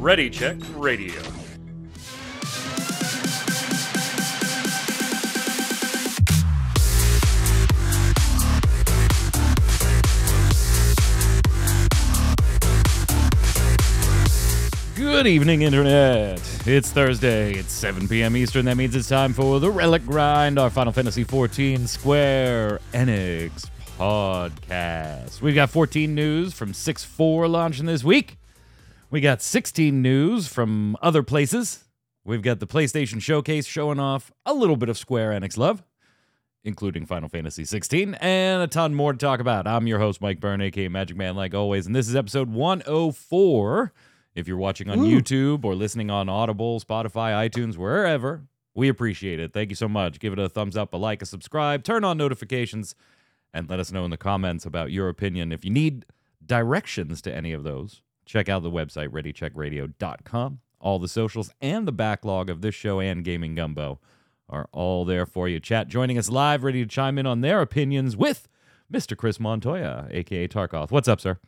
Ready Check Radio. Good evening, Internet. It's Thursday. It's 7 p.m. Eastern. That means it's time for the Relic Grind, our Final Fantasy XIV Square Enix podcast. We've got 14 news from 6 4 launching this week. We got 16 news from other places. We've got the PlayStation Showcase showing off a little bit of Square Enix love, including Final Fantasy 16, and a ton more to talk about. I'm your host, Mike Byrne, aka Magic Man, like always, and this is episode 104. If you're watching on Ooh. YouTube or listening on Audible, Spotify, iTunes, wherever, we appreciate it. Thank you so much. Give it a thumbs up, a like, a subscribe, turn on notifications, and let us know in the comments about your opinion. If you need directions to any of those, check out the website, readycheckradio.com. All the socials and the backlog of this show and Gaming Gumbo are all there for you. Chat joining us live, ready to chime in on their opinions with Mr. Chris Montoya, aka Tarkoth. What's up, sir?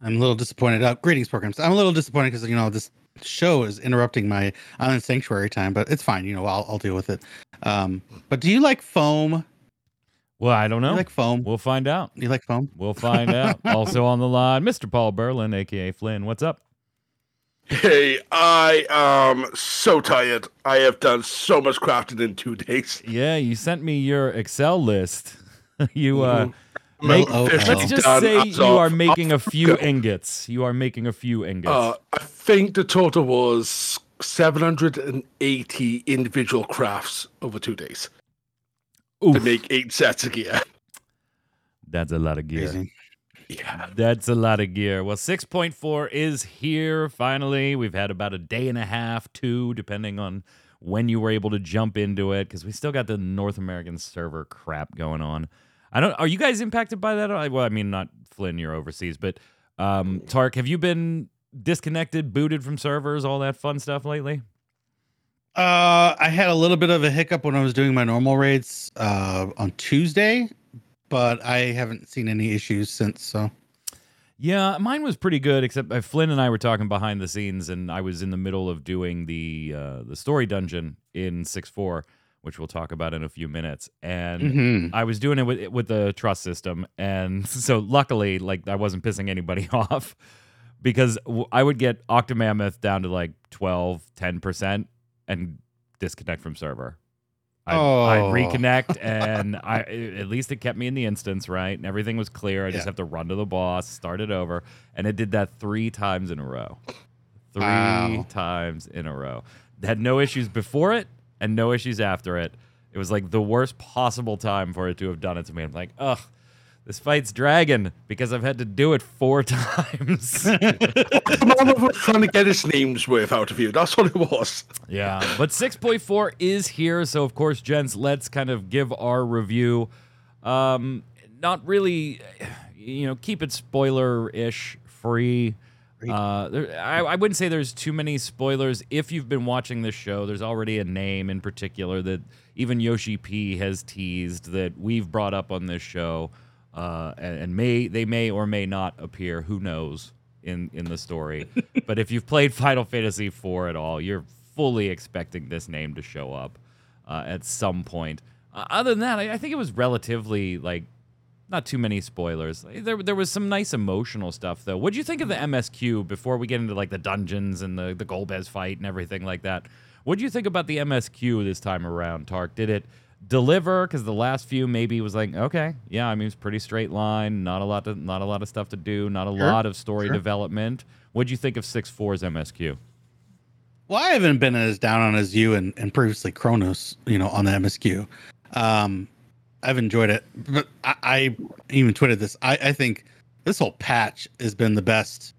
I'm a little disappointed. Uh, greetings, programs. I'm a little disappointed because you know this show is interrupting my island sanctuary time, but it's fine. You know, I'll, I'll deal with it. Um, but do you like foam? Well, I don't You know. like foam? We'll find out. You like foam? We'll find out. also on the line, Mr. Paul Berlin, aka Flynn. What's up? Hey, I am so tired. I have done so much crafting in two days. Yeah, you sent me your Excel list. you uh Mhm. make, Oh, fish let's just done say as you are of- making a of- few ingots. You are making a few ingots. Uh, I think the total was 780 individual crafts over two days to make eight sets of gear. that's a lot of gear. Amazing. Yeah. That's a lot of gear. Well, 6.4 is here finally. We've had about a day and a half, two, depending on when you were able to jump into it, because we still got the North American server crap going on. I don't. Are you guys impacted by that? I- Well, I mean, not Flynn, you're overseas, but um, Tark, have you been disconnected, booted from servers, all that fun stuff lately? Uh, I had a little bit of a hiccup when I was doing my normal raids uh, on Tuesday, but I haven't seen any issues since. So Yeah, mine was pretty good. Except uh, Flynn and I were talking behind the scenes, and I was in the middle of doing the uh, the story dungeon in six four, which we'll talk about in a few minutes. And Mhm. I was doing it with with the trust system, and so luckily, like I wasn't pissing anybody off because I would get Octomammoth down to like 12, 10 percent and disconnect from server. I'd Oh. reconnect, and I at least it kept me in the instance, right? And everything was clear. I just have to run to the boss, start it over, and it did that three times in a row. Three Wow. times in a row. Had no issues before it, and no issues after it. It was like the worst possible time for it to have done it to me. I'm like, ugh, this fight's dragging because I've had to do it four times. The man was trying to get his name's worth out of you. That's what it was. yeah. But 6.4 is here. So, of course, gents, let's kind of give our review. Um, not really, you know, keep it spoiler ish free. Uh, there, I, I wouldn't say there's too many spoilers. If you've been watching this show, there's already a name in particular that even Yoshi P has teased that we've brought up on this show, uh, and, and may they may or may not appear. Who knows in in the story? but if you've played Final Fantasy IV at all, you're fully expecting this name to show up uh, at some point. Uh, other than that, I, I think it was relatively like not too many spoilers. There, there was some nice emotional stuff though. What'd you think of the MSQ before we get into like the dungeons and the the Golbez fight and everything like that? What do you think about the MSQ this time around, Tark? Did it deliver? Because the last few maybe was like, okay, yeah, I mean it's pretty straight line, not a lot to, not a lot of stuff to do, not a Sure, lot of story sure. development. What'd you think of Six 4's MSQ? Well, I haven't been as down on as you and, and previously Kronos, you know, on the MSQ. Um, I've enjoyed it, but I, I even tweeted this. I, I think this whole patch has been the best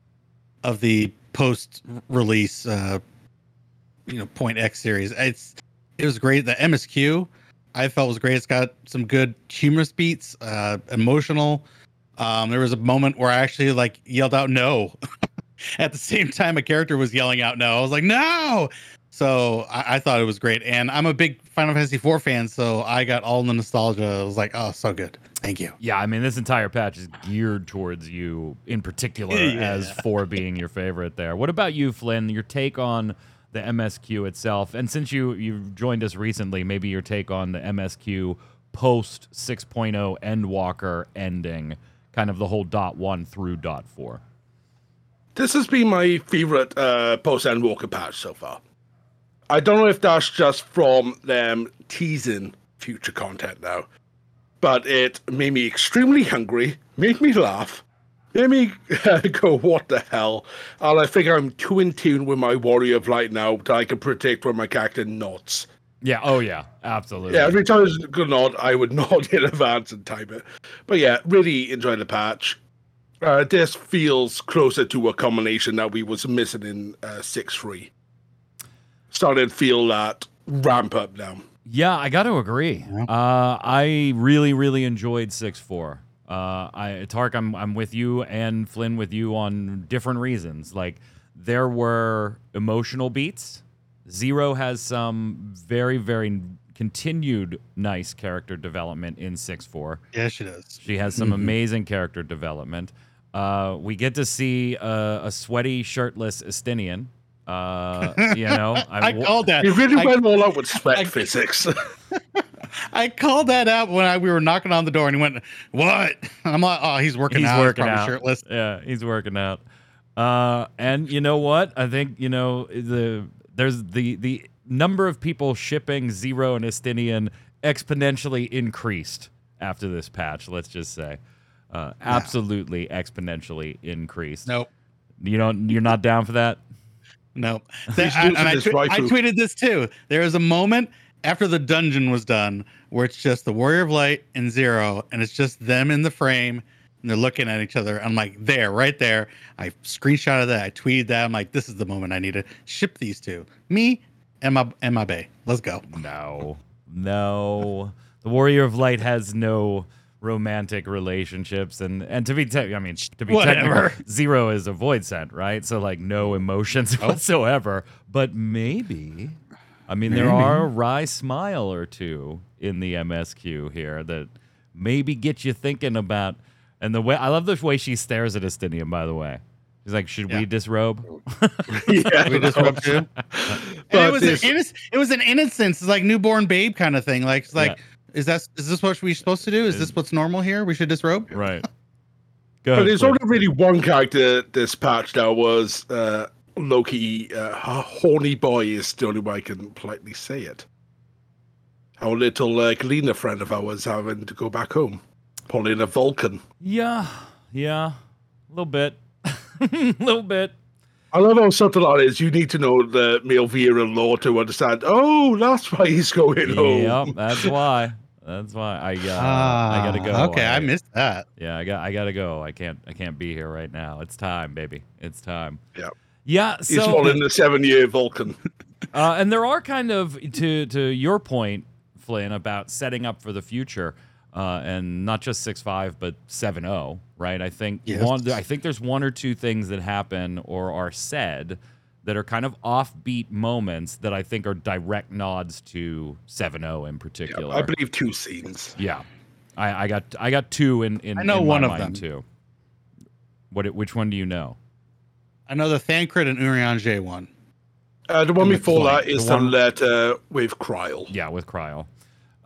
of the post-release, uh, you know, Point X series. It's it was great. The MSQ I felt was great. It's got some good humorous beats, uh, emotional. Um, there was a moment where I actually like yelled out no at the same time a character was yelling out no. I was like, no. So I, I thought it was great. And I'm a big Final Fantasy IV fan, so I got all the nostalgia. I was like, oh, so good. Thank you. Yeah, I mean, this entire patch is geared towards you in particular Yeah. as for being your favorite there. What about you, Flynn? Your take on the MSQ itself, and since you you've joined us recently, maybe your take on the MSQ post 6.0 Endwalker ending, kind of the whole dot one through dot four. This has been my favorite uh, post Endwalker patch so far. I don't know if that's just from them teasing future content now, but it made me extremely hungry, made me laugh, made me go, "What the hell?" And I think I'm too in tune with my Warrior of Light now that I can predict where my character nods. Yeah. Oh yeah. Absolutely. Yeah, every time I was going to nod, I would nod in advance and type it. But yeah, really enjoyed the patch. Uh, this feels closer to a combination that we was missing in uh, six three. Started to feel that ramp up now. Yeah, I got to agree. Uh, I really, really enjoyed six four. Uh, I Tark, I'm I'm with you and Flynn with you on different reasons. Like there were emotional beats. Zero has some very, very continued nice character development in six four. Yeah, she does. She has some amazing character development. Uh, we get to see a, a sweaty, shirtless Estinian. Uh, you know, I, wa- called that. You really I, went all out with sweat I- physics. I called that out when I, we were knocking on the door, and he went, "What?" I'm like, "Oh, he's working out. he's out. working probably out. shirtless." Yeah, he's working out. Uh, and you know what? I think you know the there's the the number of people shipping Zero and Estinian exponentially increased after this patch. Let's just say, uh, absolutely exponentially increased. Nope. You don't. You're not down for that. Nope. He's That- and losing I, his I tweeted this too. There was a moment after the dungeon was done where it's just the Warrior of Light and Zero, and it's just them in the frame, and they're looking at each other. I'm like, there, right there. I screenshotted that. I tweeted that. I'm like, this is the moment I need to ship these two. Me and my and my bay. Let's go. No, no. The Warrior of Light has no romantic relationships, and and to be te- I mean to be Whatever. technical, zero is a voidsent, right? So like no emotions Oh. whatsoever. But maybe, I mean, there are a wry smile or two in the MSQ here that maybe get you thinking about. And the way I love the way she stares at Estinian, by the way. She's like, "Should we disrobe?" yeah, We just rubbed you. But it was this- an innocent, it was an innocence, it's like newborn babe kind of thing. Like, it's like, is that is this what we're supposed to do? Is this what's normal here? We should disrobe. Right. Go But ahead, there's Flynn. only really one character this patch that was uh, Loki. Uh, horny boy is the only way I can politely say it. Our little uh, Garlean friend of ours having to go back home, pulling a Vulcan. Yeah, yeah, a little bit, a little bit. I love how subtle that is. You need to know the male virile law to understand. Oh, that's why he's going home. Yep, that's why. That's why I uh, I gotta go. Ah, Okay, I missed that. Yeah, I got I gotta go. I can't I can't be here right now. It's time, baby. It's time. Yeah. Yeah. He's So pulling the seven-year Vulcan. Uh, and there are kind of to to your point, Flynn, about setting up for the future, uh, and not just six five, but seven zero. Right? I think Yes. one. I think there's one or two things that happen or are said that are kind of offbeat moments that I think are direct nods to seven zero in Yeah, particular. I believe two scenes. Yeah, I, I got I got two in in, I know in my one of them. too. What? Which one do you know? I know the Thancred and Urianger one. Uh, the one The before McFly, that is the the, one- letter with Krile. Yeah, with Cryo.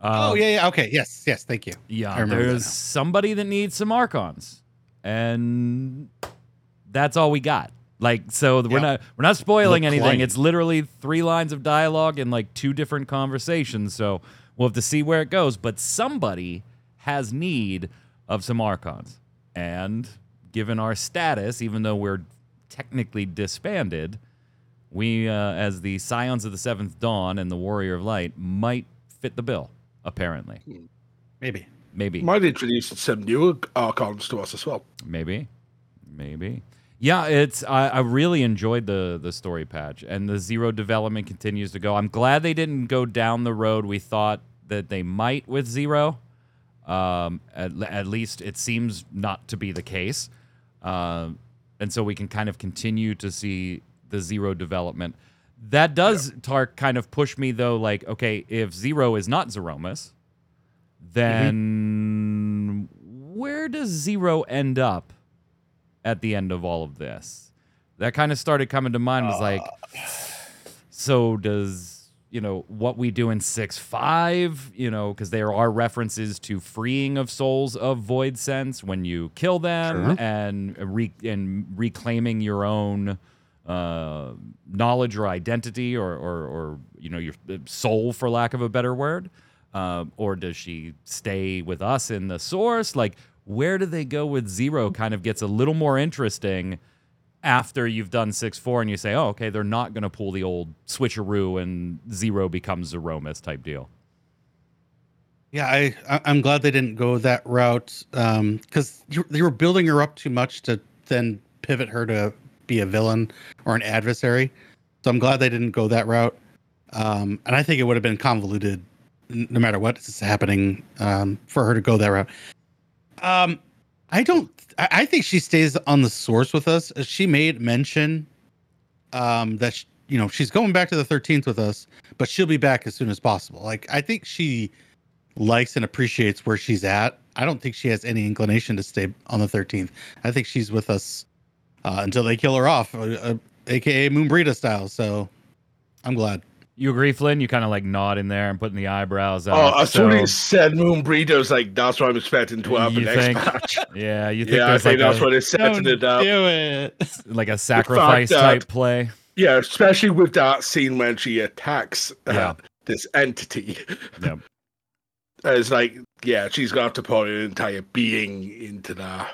oh Um, yeah, yeah. Okay, yes, yes. Thank you. Yeah, remember that there's somebody that needs some Archons, and that's all we got. Like, so we're not we're not spoiling Look anything. plain. It's literally three lines of dialogue and like two different conversations. So we'll have to see where it goes. But somebody has need of some Archons, and given our status, even though we're technically disbanded, we, uh, as the Scions of the Seventh Dawn and the Warrior of Light, might fit the bill. Apparently, Maybe. maybe. Might introduce some new archons to us as well. Maybe, maybe. Yeah, it's. I, I really enjoyed the the story patch, and the zero development continues to go. I'm glad they didn't go down the road we thought that they might with zero. Um, at, at least it seems not to be the case, um, and so we can kind of continue to see the zero development. That does Tark kind of push me though. Like, okay, if zero is not Zeromus, then mm-hmm. where does Zero end up at the end of all of this? That kind of started coming to mind was like, uh. so does you know what we do in six five you know because there are references to freeing of souls of voidsent when you kill them Sure. and re- and reclaiming your own uh, knowledge or identity or, or or you know your soul for lack of a better word um, or does she stay with us in the source like where do they go with zero kind of gets a little more interesting after you've done six four and you say, oh, okay, they're not going to pull the old switcheroo and zero becomes Zeromus type deal. Yeah, I I- I'm glad they didn't go that route because they were building her up too much to then pivot her to be a villain or an adversary. So I'm glad they didn't go that route. Um, and I think it would have been convoluted no matter what is happening um, for her to go that route. Um, I don't. I, think she stays on the source with us. She made mention um, that sh you know she's going back to the 13th with us, but she'll be back as soon as possible. Like I think she likes and appreciates where she's at. I don't think she has any inclination to stay on the 13th. I think she's with us uh, until they kill her off, uh, uh, aka Moenbryda style. So I'm glad. You agree, Flynn? You kind of like nod in there and putting the eyebrows Oh, up. as soon so- as you said Moenbryda's like that's what I'm expecting to happen You next think? match. yeah, you think yeah, I there's think like, that's a, what it's setting it up. do it. like a sacrifice that- type play? Yeah, especially with that scene when she attacks uh, Yeah. this entity. Yeah. It's like, yeah, she's gonna have to put an entire being into that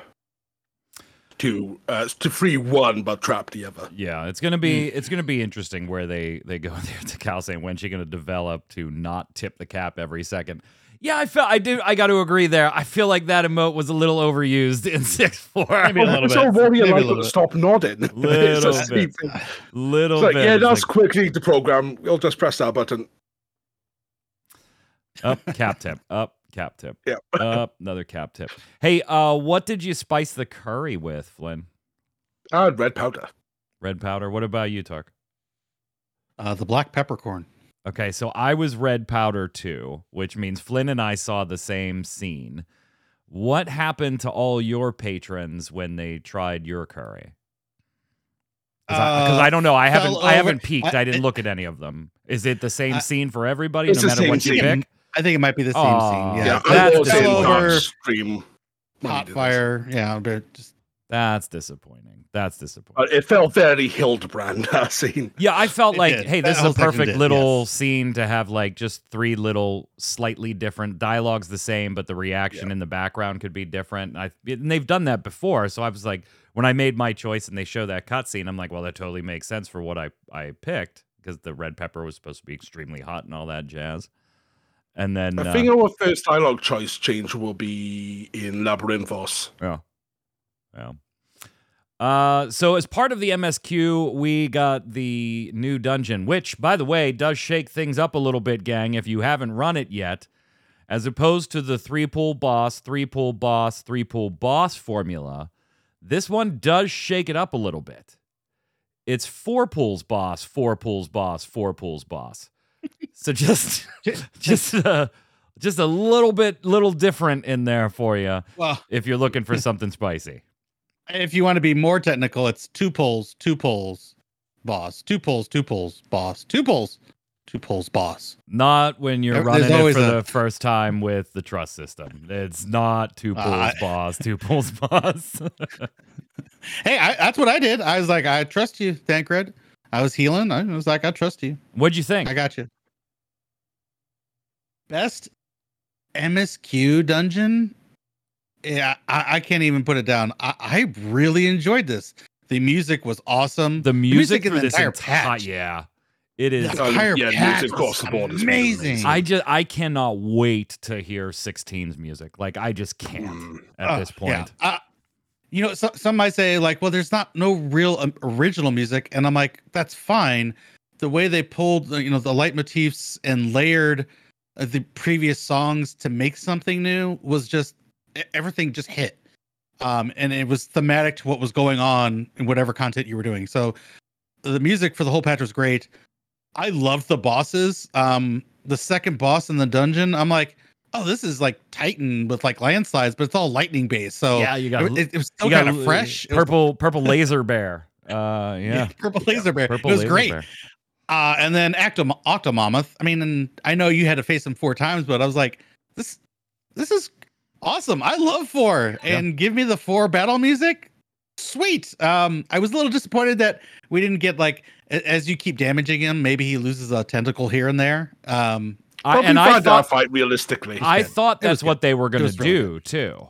to uh, to free one but trap the other. Yeah, it's gonna be it's gonna be interesting where they they go there to Cal saying when she gonna develop to not tip the cap every second. Yeah, I felt I do I got to agree there. I feel like that emote was a little overused in six four. Maybe a little so bit. what Maybe a like little to bit. stop nodding? Little just bit. Little It's like, bit. yeah, that's like, quickly the program. We'll just press that button. up cap tip. Up cap tip. Yeah. Up another cap tip. Hey, uh, what did you spice the curry with, Flynn? Ah, red powder. Red powder. What about you, Tark? Uh, the black peppercorn. Okay, so I was red powder too, which means Flynn and I saw the same scene. What happened to all your patrons when they tried your curry? Because I, 'cause I don't know. I haven't. fell I haven't peeked. I- I, didn't it- look at any of them. Is it the same I- scene for everybody, no matter same what you pick? I think it might be the same Aw. scene. Yeah, Yeah, That's I was in fell over- God's stream. hot fire. Yeah, but just That's disappointing. That's disappointing. But it felt very Hildebrand that uh, scene. Yeah, I felt It like, did. hey, this is a perfect did, little yes. scene to have like just three little slightly different dialogues the same, but the reaction in the background could be different. And, I, and they've done that before, so I was like, when I made my choice and they show that cutscene, I'm like, well, that totally makes sense for what I I picked because the red pepper was supposed to be extremely hot and all that jazz. And then I uh, think our first dialogue choice change will be in Labyrinthos. Yeah. Yeah. Uh, so as part of the MSQ, we got the new dungeon, which, by the way, does shake things up a little bit, gang. If you haven't run it yet, as opposed to the three pool boss, three pool boss, three pool boss formula, this one does shake it up a little bit. It's four pools boss, four pools boss, four pools boss. So just, just, uh, just a little bit, little different in there for you well, if you're looking for something spicy. if you want to be more technical, it's two poles, two poles, boss, two poles, two poles, boss, two poles, two poles, boss. Not when you're There- running it for a- the first time with the trust system. It's not two pulls Uh, boss, two pulls boss. Hey, I, that's what I did. I was like, I trust you, Thancred. I was healing. I was like, I trust you. What'd you think? I got you. Best MSQ dungeon? Yeah, I, I can't even put it down. I, I really enjoyed this. The music was awesome. the music, in for the this entire entire patch. yeah, it is. The entire yeah, patch music across the board is amazing. amazing. I just I cannot wait to hear 16's music. Like I just can't Mm. at Oh, this yeah. point. Uh, you know, so, some might say like, well, there's not no real um, original music, and I'm like, that's fine. The way they pulled, uh, you know, the light leitmotifs and layered uh, the previous songs to make something new was just everything just hit. Um, and it was thematic to what was going on in whatever content you were doing. So the music for the whole patch was great. I loved the bosses. Um, the second boss in the dungeon, I'm like, oh, this is like Titan with like landslides, but it's all lightning based. So Yeah, you got- it, it was still kind of fresh. Was- Purple purple laser bear. Uh, yeah. purple laser bear. Purple it was great. bear. Uh, and then Actom- Octomammoth. I mean, and I know you had to face him four times, but I was like, this, this is awesome. I love four, Yeah. and give me the four battle music. Sweet. Um, I was a little disappointed that we didn't get like a- as you keep damaging him, maybe he loses a tentacle here and there. Um, I, and I found that thought fight realistically. I good. thought that's what they were going to was really do too.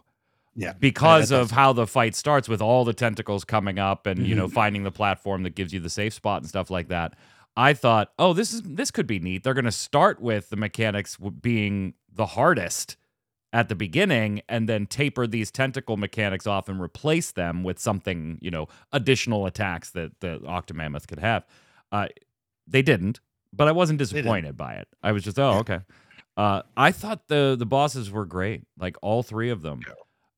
yeah, because I- I of how the fight starts with all the tentacles coming up and you know Mhm. finding the platform that gives you the safe spot and stuff like that i thought oh this is this could be neat. They're going to start with the mechanics being the hardest at the beginning and then taper these tentacle mechanics off and replace them with something you know additional attacks that the octomammoth could have. Uh, they didn't but i wasn't disappointed by it. I was just oh okay. Uh, i thought the the bosses were great like all three of them.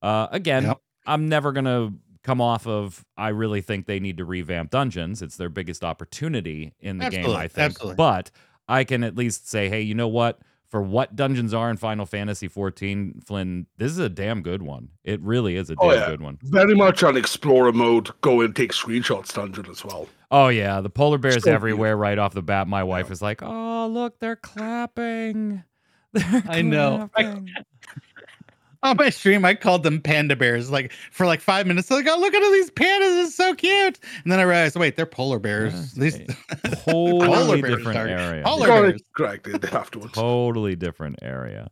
Uh, again, Yep. I'm never gonna come off of. I really think they need to revamp dungeons. It's their biggest opportunity in the game, I think. absolutely. But I can at least say, hey, you know what? For what dungeons are in Final Fantasy 14, Flynn, this is a damn good one. It really is a oh, damn Oh, yeah. good one. Very much on explorer mode. Go and take screenshots dungeon as well. Oh yeah, the polar bears So everywhere right off the bat. My wife is like, "Oh, look, they're clapping." They're I know. I- clapping." On my stream, I called them panda bears. Like for like five minutes, like, oh, look at all these pandas, it's so cute. And then I realized, wait, they're polar bears. These Totally Polar bears different are- area. polar Got bears. it afterwards. totally different area.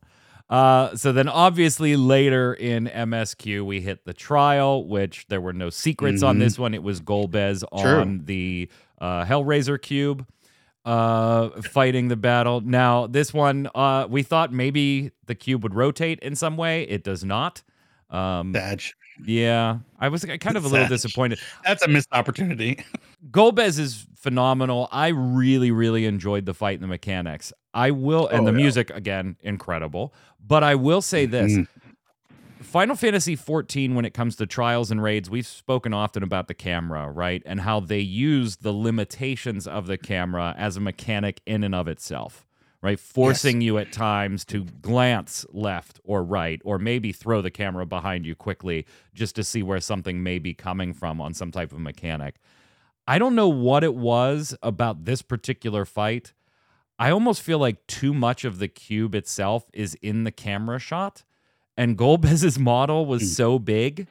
Uh, so then, obviously, later in MSQ, we hit the trial, which there were no secrets on Mhm. this one. It was Golbez True. on the uh, Hellraiser cube, uh, fighting the battle. Now, this one, uh, we thought maybe the cube would rotate in some way. It does not. Um, badge. yeah, I was kind of a little disappointed. That's a missed opportunity. Golbez is phenomenal. I really, really enjoyed the fight and the mechanics. I will, and Oh, the yeah. music again, incredible. But I will say this: Mhm. Final Fantasy XIV, when it comes to trials and raids, we've spoken often about the camera, right, and how they use the limitations of the camera as a mechanic in and of itself. Right, forcing you at times to glance left or right, or maybe throw the camera behind you quickly just to see where something may be coming from on some type of mechanic. I don't know what it was about this particular fight. I almost feel like too much of the cube itself is in the camera shot. And Golbez's model was Hmm. so big.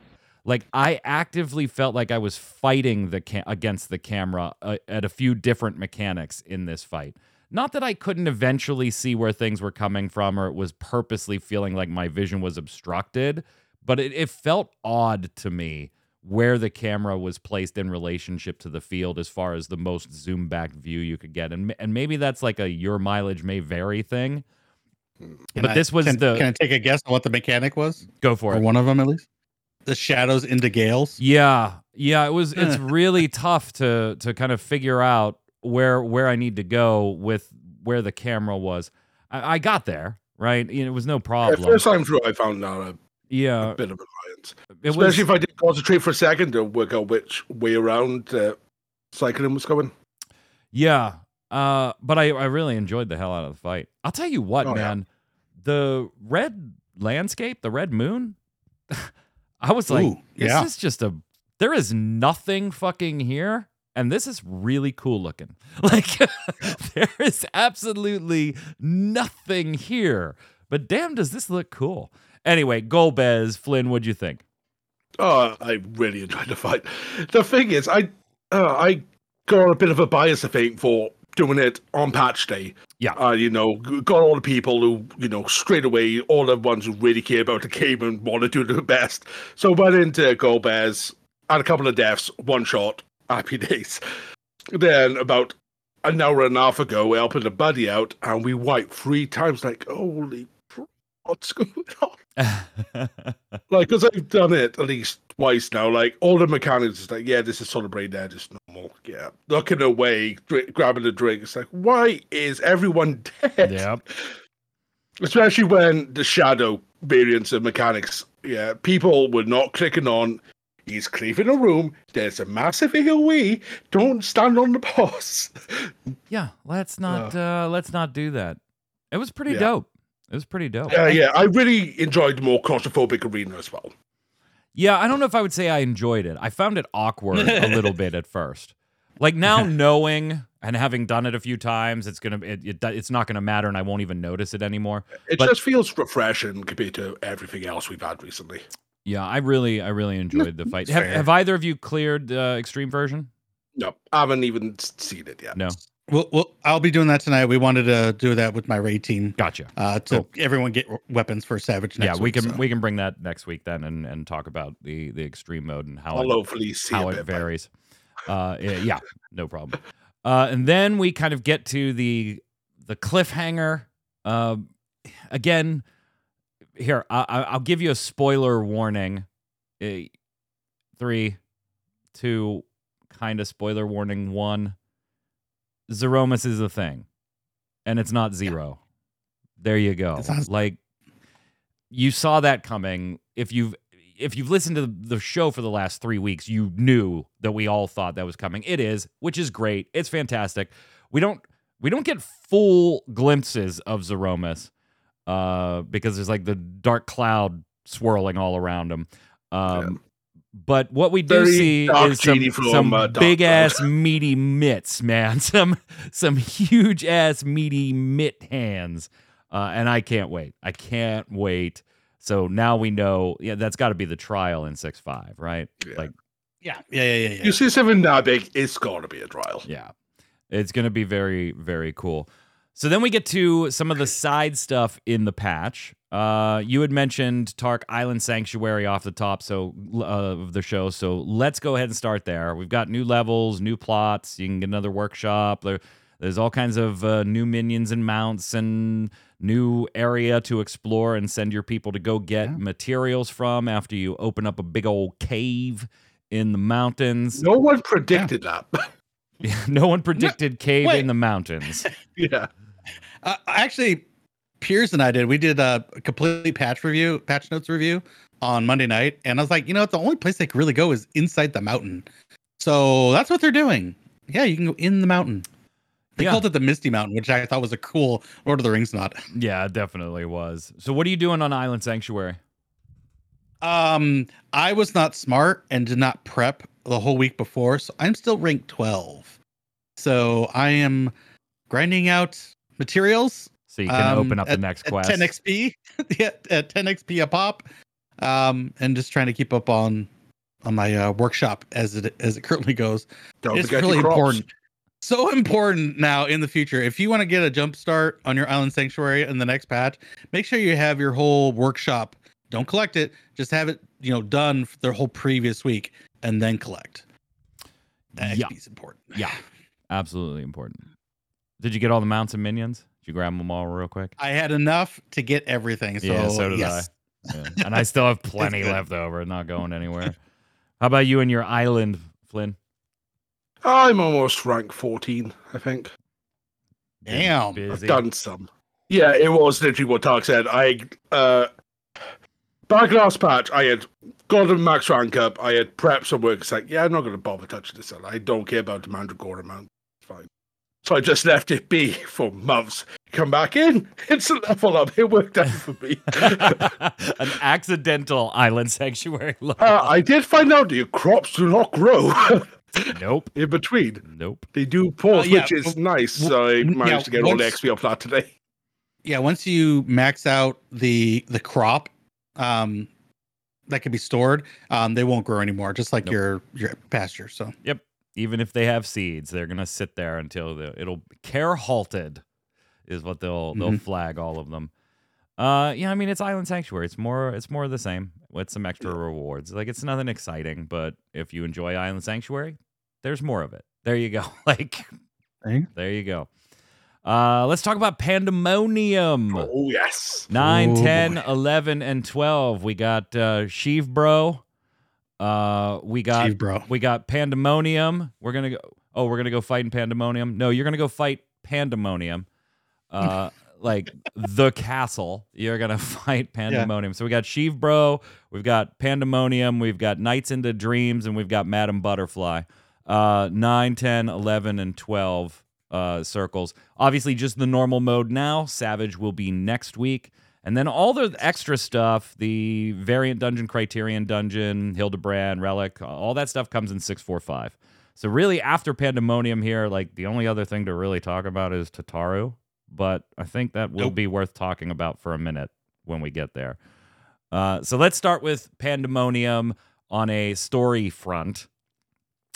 Like I actively felt like I was fighting the ca- against the camera uh, at a few different mechanics in this fight. Not that I couldn't eventually see where things were coming from or it was purposely feeling like my vision was obstructed, but it, it felt odd to me where the camera was placed in relationship to the field as far as the most zoom back view you could get. And, and maybe that's like a your mileage may vary thing. Can but I- this was can, the Can I take a guess on what the mechanic was? go for it. Or it. one of them at least? The shadows into gales. Yeah, yeah, it was. It's really tough to to kind of figure out where where I need to go with where the camera was. I, I got there, right? You know, it was no Yeah, problem. first time through, I found that a Yeah, bit of annoyance. it was. Especially if I did concentrate for a second to work out which way around uh, cycling was going. Yeah. Uh, but I, I really enjoyed the hell out of the fight. I'll tell you what, Oh, yeah. man. The red landscape, the red moon, I was like, Ooh, this yeah. is just a there is nothing fucking here. And this is really cool looking. Like there is absolutely nothing here. But damn, does this look cool. Anyway, Golbez, Flynn, what'd you think? Oh, I really enjoyed the fight. The thing is, I uh, I got a bit of a bias, I think, for doing it on patch day. Yeah. Uh, you know, got all the people who, you know, straight away, all the ones who really care about the game and want to do the best. So went into Golbez, had a couple of deaths, one shot, happy days. Then about an hour and a half ago, we helping a buddy out, and we wiped three times. Like, holy, what's going on? Like, because I've done it at least twice now. Like, all the mechanics is like, yeah, this is solid brain dead, it's normal. Yeah, looking away, drink, grabbing a drink. It's like, why is everyone dead? Yeah. Especially when the shadow variants of mechanics. Yeah, people were not clicking on. He's cleaving a room. There's a massive AOE. Don't stand on the boss. Yeah, let's not uh let's not do that. It was pretty Yeah. dope. It was pretty dope. Yeah, yeah. I really enjoyed the more claustrophobic arena as well. Yeah, I don't know if I would say I enjoyed it. I found it awkward a little bit at first. Like now knowing and having done it a few times, it's gonna it, it it's not gonna matter, and I won't even notice it anymore. It But- just feels refreshing compared to everything else we've had recently. Yeah, I really I really enjoyed the fight. Have, have either of you cleared the extreme version? No, I haven't even seen it yet. No. Well, well, I'll be doing that tonight. We wanted to do that with my raid team Gotcha. uh, to Cool. everyone get weapons for Savage. Next yeah, we week, can so. we can bring that next week then and and talk about the the extreme mode and how I'll it, hopefully see how it bit. by- varies. Uh, yeah, yeah, no problem. Uh, and then we kind of get to the the cliffhanger. Uh, again, here I, I- I'll give you a spoiler warning. Uh, three, two, kind of spoiler warning. One, Zeromus is a thing, and it's not zero. There you go. Not- Like you saw that coming. If you've if you've listened to the show for the last three weeks, you knew that we all thought that was coming. It is, which is great. It's fantastic. We don't we don't get full glimpses of Zeromus uh, because there's like the dark cloud swirling all around him. Um, But what we do Very see is some, some uh, big Cloud. ass meaty mitts, man. Some some huge ass meaty mitt hands, uh, and I can't wait. I can't wait. So now we know. Yeah, that's got to be the trial in six five, right? Yeah. Like, yeah, yeah, yeah, yeah. yeah. You see something that big, it's got to be a trial. yeah, it's gonna be very very cool. So then we get to some of the side stuff in the patch. Uh, you had mentioned Tark Island Sanctuary off the top, so uh, of the show. So let's go ahead and start there. We've got new levels, new plots. You can get another workshop. There, there's all kinds of uh, new minions and mounts and new area to explore and send your people to go get Yeah. materials from after you open up a big old cave in the mountains. No one predicted that. no one predicted cave wait. in the mountains. yeah. Uh, actually, Piers and I did. We did a complete patch review, patch notes review on Monday night, and I was like, you know, what? the only place they could really go is inside the mountain. So that's what they're doing. Yeah, you can go in the mountain. They Yeah. called it the Misty Mountain, which I thought was a cool Lord of the Rings nod. Yeah, it definitely was. So what are you doing on Island Sanctuary? Um, I was not smart and did not prep the whole week before, so I'm still ranked 12. So I am grinding out materials So you can um, open up the at- next at quest. 10 XP, yeah, at 10 XP a pop, um, and just trying to keep up on on my uh, workshop as it as it currently goes. Don't it's really important. So important now in the future. If you want to get a jump start on your island sanctuary in the next patch, make sure you have your whole workshop. Don't collect it. Just have it, you know, done for the whole previous week, and then collect. That Yeah. XP is important. Yeah, absolutely important. Did you get all the mounts and minions? Did you grab them all real quick? I had enough to get everything. So, Yeah, so did yes. Yeah. And I still have plenty left over, not going anywhere. How about you and your island, Flynn? I'm almost rank 14, I think. Been Damn. busy. Done some. Yeah, it was literally what Tark said. I uh back last patch, I had got a max rank up. I had prepped some work. It's like, yeah, I'm not going to bother touching this. I don't care about the Mandragora amount. It's fine. So I just left it be for months. Come back in, it's a level up. It worked out for me. An accidental island sanctuary. uh, I did find out that your crops do not grow nope. in between. Nope. They do pause, Uh, yeah, which is w- nice. w- So I w- managed yeah, to get all the once- XP off that today. yeah once you max out the the crop um that can be stored um they won't grow anymore just like Nope. your your pasture so Yep. Even if they have seeds, they're gonna sit there until the, it'll care halted, is what they'll they'll Mhm. flag all of them. Uh, yeah, I mean it's Island Sanctuary. It's more it's more of the same with some extra rewards. Like it's nothing exciting, but if you enjoy Island Sanctuary, there's more of it. There you go. like Okay. there you go. Uh, let's talk about Pandemonium. Oh yes. 9, Oh, 10, boy. 11, and 12. We got uh Sheev Bro. Uh we got Chief bro we got Pandemonium. We're gonna go. Oh, we're gonna go fight in Pandemonium. No, you're gonna go fight Pandemonium. Uh, like the castle. You're gonna fight Pandemonium. So we got Sheev Bro. We've got Pandemonium. We've got Nights into Dreams, and we've got Madam Butterfly. Uh, 9, 10, 11, and 12 uh, circles. Obviously, just the normal mode now. Savage will be next week. And then all the extra stuff, the variant dungeon, criterion dungeon, Hildebrand, relic, all that stuff comes in 645. So really after Pandemonium here, like the only other thing to really talk about is Tataru, but I think that will Nope. be worth talking about for a minute when we get there. Uh, so let's start with Pandemonium on a story front.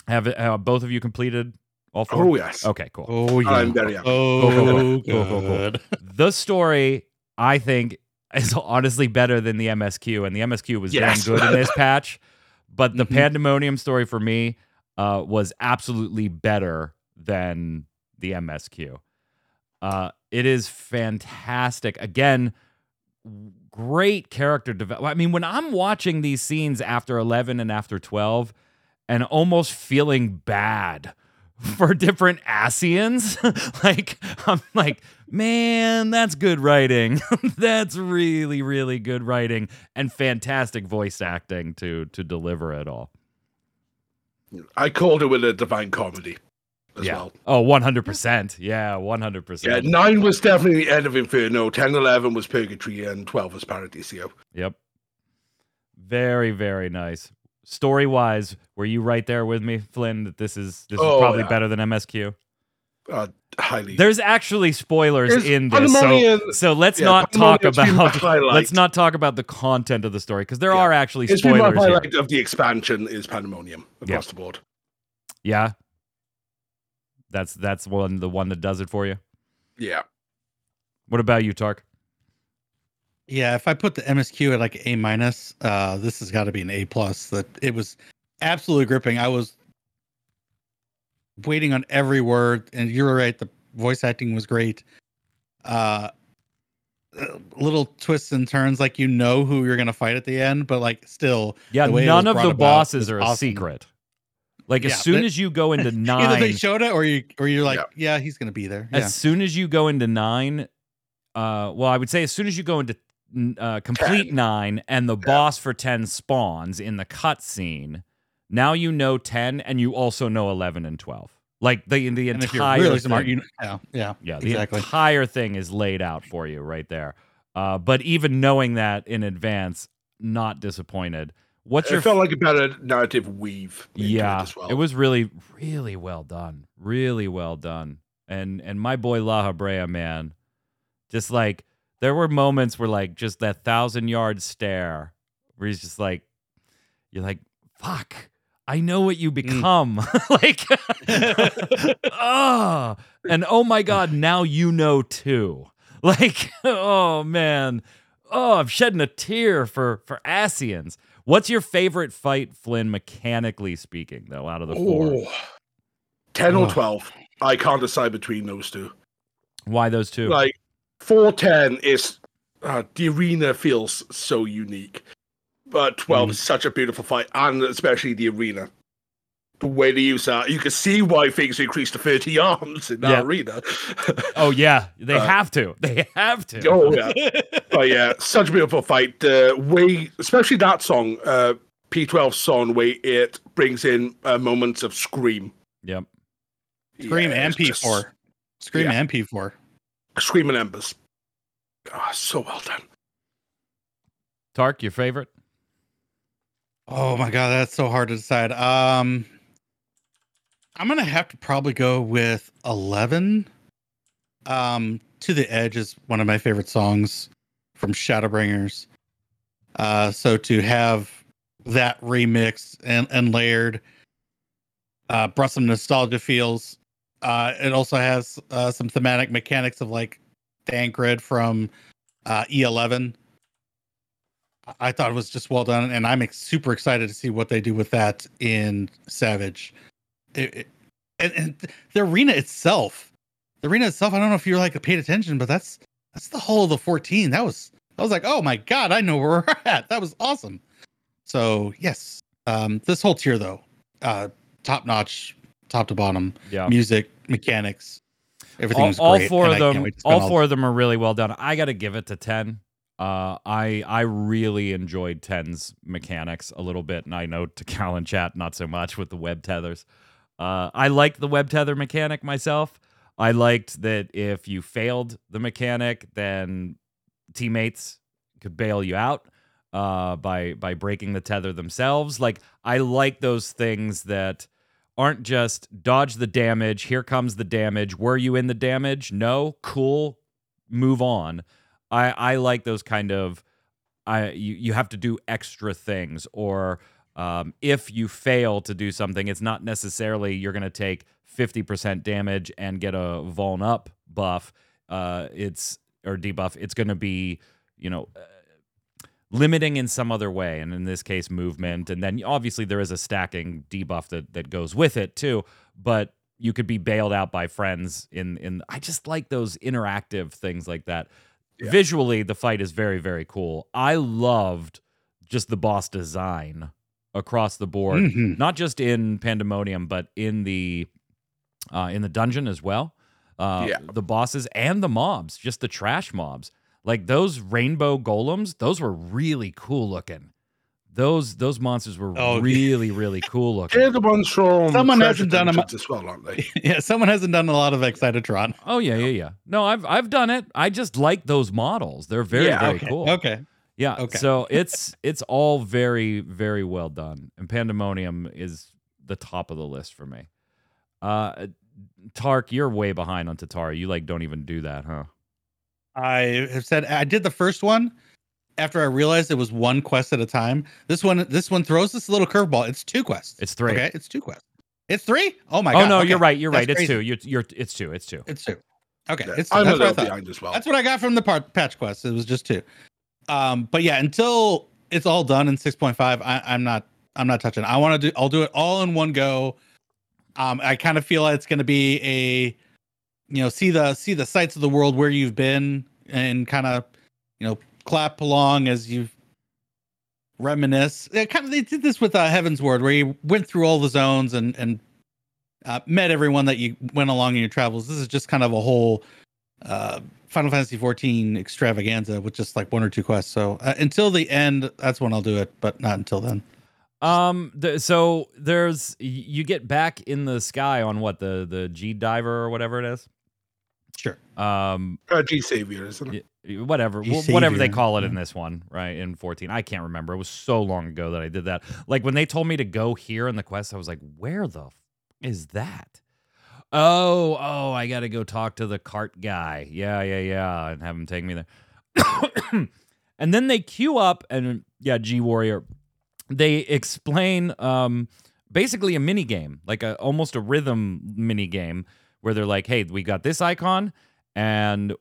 Have, have both of you completed all four? Oh yes. Okay, cool. Oh yeah. I'm very happy. Oh, Cool, cool, cool, cool, cool. good. the story I think is honestly better than the MSQ, and the MSQ was Yes. damn good in this patch. But the Mhm. Pandemonium story for me uh, was absolutely better than the MSQ. Uh, it is fantastic. Again, great character development. I mean, when I'm watching these scenes after 11 and after 12 and almost feeling bad for different Ascians, like, I'm like, man, that's good writing. that's really, really good writing and fantastic voice acting to to deliver it all. I called it with a divine comedy as yeah. well. Oh, 100%. Yeah, 100%. Yeah, nine was definitely the end of Inferno. 10, 11 was Purgatory, and twelve was Paradiso. Yep. Very, very nice. Story wise, were you right there with me, Flynn? That this is this is Oh, probably yeah. better than MSQ. Uh, highly. There's actually spoilers There's in this, so, Pandemonium- so let's yeah, not talk Pandemonium's been my about let's not talk about the content of the story because there Yeah. are actually It's been my spoilers here. of the expansion is Pandemonium across the board. Yeah, that's that's one the one that does it for you. Yeah. What about you, Tark? Yeah, if I put the MSQ at like A minus, uh, this has got to be an A plus. That it was absolutely gripping. I was waiting on every word, and you were right. The voice acting was great. Uh, uh, little twists and turns, like you know who you're gonna fight at the end, but like still, Yeah, The way none of the bosses is are a secret. Like Yeah, as soon but- as you go into nine, either nine, they showed it or you or you're like, Yeah. yeah, he's gonna be there. as Yeah. soon as you go into nine, uh, well, I would say as soon as you go into uh, complete Ten. nine and the boss for ten spawns in the cutscene, now you know ten and you also know eleven and twelve. Like the the And if you're entire really smart, thing. you yeah, yeah, Yeah, the exactly. entire thing is laid out for you right there. Uh, but even knowing that in advance, not disappointed. What's your It felt like about a narrative weave. yeah, it, as well. it was really, really well done. Really well done. And and my boy Lahabrea, man, just like there were moments where like just that thousand yard stare, where he's just like, you're like, fuck, I know what you become. like, oh, and oh my god, now you know too. Like, oh man, oh, I'm shedding a tear for for Ascians. What's your favorite fight, Flynn, mechanically speaking, though, out of the four? Oh. 10 or Oh. 12. I can't decide between those two. Why those two? Like, 410 is. Uh, the arena feels so unique. But 12 Mhm. is such a beautiful fight, and especially the arena. The way they use that, you can see why things increased to 30 arms in that Yeah. arena. oh yeah, they Uh, have to. They have to. oh, yeah. but yeah, such a beautiful fight. The way, especially that song, uh, P12 song, way it brings in uh, moments of scream. Yep. Scream Yeah, and it's just- P4. Scream Yeah. and P4. Scream and Embers. Ah, so well done. Tark, your favorite? Oh my god, that's so hard to decide. Um I'm gonna have to probably go with eleven. Um To the Edge is one of my favorite songs from Shadowbringers. Uh so to have that remixed and, and layered uh brought some nostalgia feels. Uh it also has uh some thematic mechanics of like Thancred from uh E11. I thought it was just well done, and I'm super excited to see what they do with that in Savage. It, it- and, and the arena itself, the arena itself. I don't know if you're like paid attention, but that's that's the whole of the 14. That was I was like, oh my god, I know where we're at. That was awesome. So yes, um, this whole tier though, uh, top notch, top to bottom, Yeah. music, mechanics, everything all, was all four of them to all four of them are really well done i gotta give it to 10 uh, I I really enjoyed 10's mechanics a little bit, and I know to Cal and chat not so much with the web tethers. Uh, I liked the web tether mechanic myself. I liked that if you failed the mechanic, then teammates could bail you out uh, by by breaking the tether themselves. Like I like those things that aren't just dodge the damage. Here comes the damage. Were you in the damage? No. Cool. Move on. I I like those kind of. I you you have to do extra things or. Um, if you fail to do something, it's not necessarily you're going to take 50% damage and get a vuln up buff. Uh, it's or debuff. It's going to be, you know, uh, limiting in some other way, and in this case, movement. And then obviously there is a stacking debuff that that goes with it too. But you could be bailed out by friends in in. I just like those interactive things like that. Yeah. Visually, the fight is very very cool. I loved just the boss design across the board, Mhm. not just in Pandemonium, but in the uh, in the dungeon as well. Uh, Yeah. the bosses and the mobs, just the trash mobs, like those rainbow golems. Those were really cool looking. Those those monsters were Oh, yeah. really really cool looking. They're the ones from Someone Treasure hasn't done 'em- Dungeons as well, aren't they? Yeah, someone hasn't done a lot of Excitatron. Oh yeah, yeah, yeah. No, I've I've done it. I just like those models. They're very Yeah, very okay. cool. Okay. Yeah. Okay. So it's it's all very very well done, and Pandemonium is the top of the list for me. Uh, Tark, you're way behind on Tataru. You like don't even do that, huh? I have said I did the first one after I realized it was one quest at a time. This one, this one throws this little curveball. It's two quests. It's three. Okay, it's two quests. It's three. Oh my oh god. Oh no, okay. you're right. You're That's right. It's two. You're, you're it's two. It's two. It's two. Okay, Yeah, it's I'm that's what I little thought. behind as well. That's what I got from the part, patch quest. It was just two. Um, but yeah, until it's all done in six point five, I'm not. I'm not touching. I want to do. I'll do it all in one go. Um, I kind of feel like it's going to be a, you know, see the see the sights of the world where you've been and kind of, you know, clap along as you reminisce. It kind of they did this with uh, Heavensward, where you went through all the zones and and uh, met everyone that you went along in your travels. This is just kind of a whole uh, Final Fantasy 14 extravaganza with just like one or two quests. So uh, until the end, that's when I'll do it, but not until then. Um. The, so there's you get back in the sky on what the the G diver or whatever it is. Sure. Um. Uh, G Savior, isn't it? Whatever, G wh- whatever they call it in this one, right? In 14, I can't remember. It was so long ago that I did that. Like when they told me to go here in the quest, I was like, "Where the f- is that?" Oh, oh, I got to go talk to the cart guy. Yeah, yeah, yeah, and have him take me there. and then they queue up, and yeah, G Warrior. They explain um, basically a mini game, like a almost a rhythm mini game, where they're like, "Hey, we got this icon." And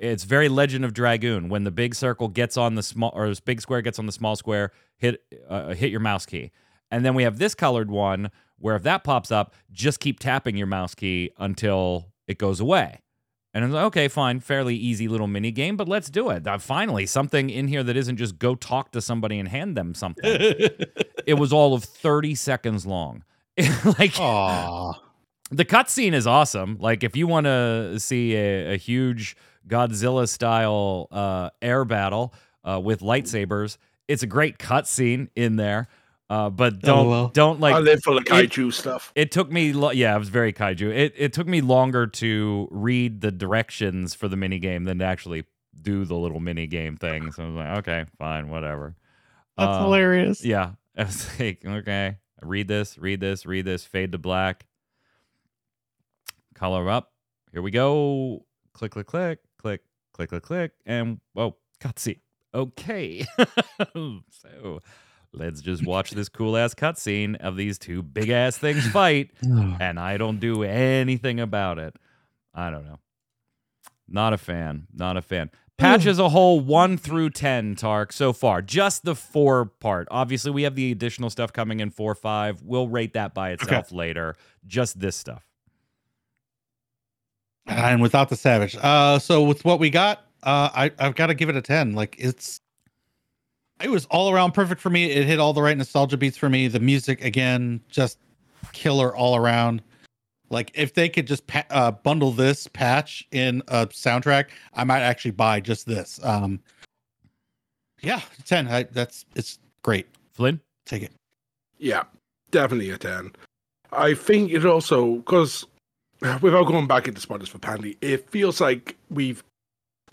it's very Legend of Dragoon. When the big circle gets on the small, or this big square gets on the small square, hit uh, hit your mouse key. And then we have this colored one where if that pops up, just keep tapping your mouse key until it goes away. And I'm like, okay, fine, fairly easy little mini game, but let's do it. Uh, finally, something in here that isn't just go talk to somebody and hand them something. it was all of 30 seconds long. like Aw. The cutscene is awesome. Like if you want to see a, a huge Godzilla style uh, air battle uh, with lightsabers, it's a great cutscene in there. Uh, but don't well. don't like I live for the it- kaiju stuff. it took me lo- yeah it was very kaiju it, it took me longer to read the directions for the mini game than to actually do the little mini game thing so i was like okay fine whatever That's Um, hilarious. yeah i was like okay read this read this read this fade to black color up here we go click click click click click click click and oh cutscene okay so let's just watch this cool ass cutscene of these two big ass things fight and I don't do anything about it. I don't know. Not a fan. Not a fan. Patch as a whole, one through ten, Tark, so far. Just the four part. Obviously, we have the additional stuff coming in four, five. We'll rate that by itself later. Just this stuff. And without the savage. Uh, so with what we got, uh, I I've got to give it a ten. Like it's, it was all around perfect for me. It hit all the right nostalgia beats for me. The music again, just killer all around. Like if they could just pa- uh, bundle this patch in a soundtrack, I might actually buy just this. Um, yeah, ten. I, that's it's great. Flynn? Take it. Yeah, definitely a 10. I think it also, because without going back into spoilers for Pandy, it feels like we've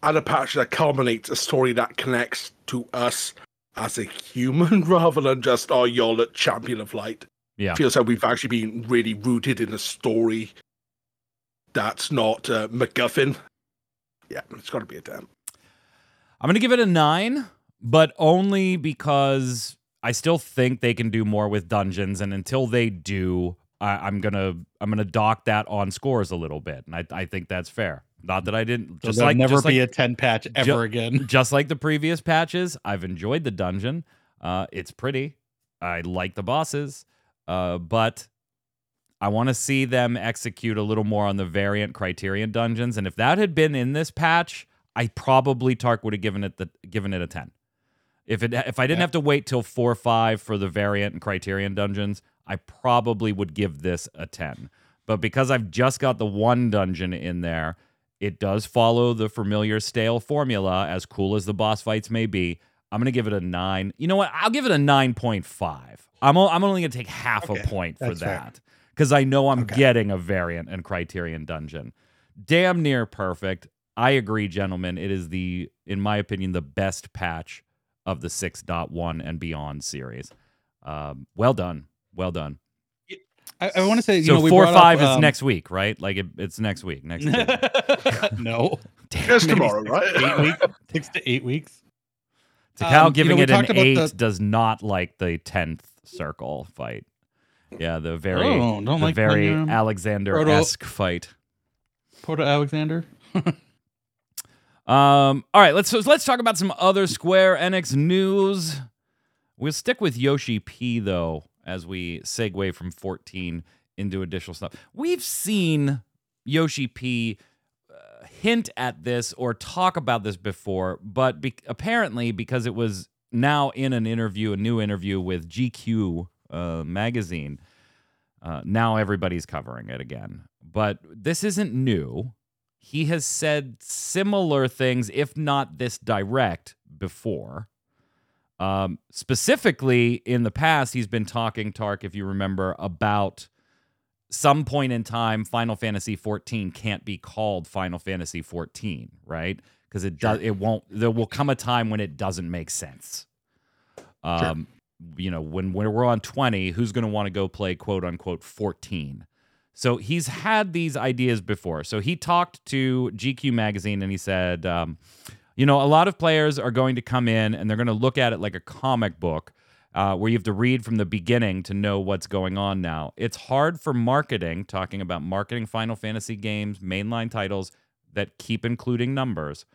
had a patch that culminates a story that connects to us as a human rather than just our y'all at champion of light. Yeah. Feels like we've actually been really rooted in a story that's not uh, MacGuffin. Yeah, it's got to be a 10. I'm going to give it a nine, but only because I still think they can do more with dungeons. And until they do, I, am gonna I'm gonna dock that on scores a little bit, and I, I think that's fair. Not that I didn't just like never just be like, a ten patch ever ju- again. Just like the previous patches, I've enjoyed the dungeon. Uh, it's pretty. I like the bosses, uh, but I want to see them execute a little more on the variant criterion dungeons. And if that had been in this patch, I probably Tark would have given it the given it a ten. If it if I didn't yeah. have to wait till four or five for the variant and criterion dungeons, I probably would give this a 10. But because I've just got the one dungeon in there, it does follow the familiar stale formula, as cool as the boss fights may be. I'm going to give it a 9. You know what? I'll give it a 9.5. I'm, o- I'm only going to take half okay, a point for that because I know I'm okay. getting a variant and criterion dungeon. Damn near perfect. I agree, gentlemen. It is the, in my opinion, the best patch of the 6.1 and beyond series. Um, well done. Well done. I, I want to say, you so know, four five up, is um, next week, right? Like it, it's next week. Next week. no, Damn, tomorrow, right? eight weeks, six to eight weeks. Takao um, giving you know, it an eight the... does not like the tenth circle fight. Yeah, the very, oh, the like very Alexander esque fight. Proto Alexander. um. All right. Let's so let's talk about some other Square Enix news. We'll stick with Yoshi P though as we segue from 14 into additional stuff. We've seen Yoshi P uh, hint at this or talk about this before, but be- apparently because it was now in an interview, a new interview with GQ uh, magazine, uh, now everybody's covering it again. But this isn't new. He has said similar things, if not this direct, before. Um, specifically, in the past, he's been talking, Tark, if you remember, about some point in time, Final Fantasy 14 can't be called Final Fantasy 14, right? Because it does, it won't. There will come a time when it doesn't make sense. Um, sure. you know, when when we're on 20, who's going to want to go play quote unquote 14? So he's had these ideas before. So he talked to GQ magazine and he said. Um, you know, a lot of players are going to come in and they're going to look at it like a comic book uh, where you have to read from the beginning to know what's going on now. It's hard for marketing, talking about marketing Final Fantasy games, mainline titles that keep including numbers.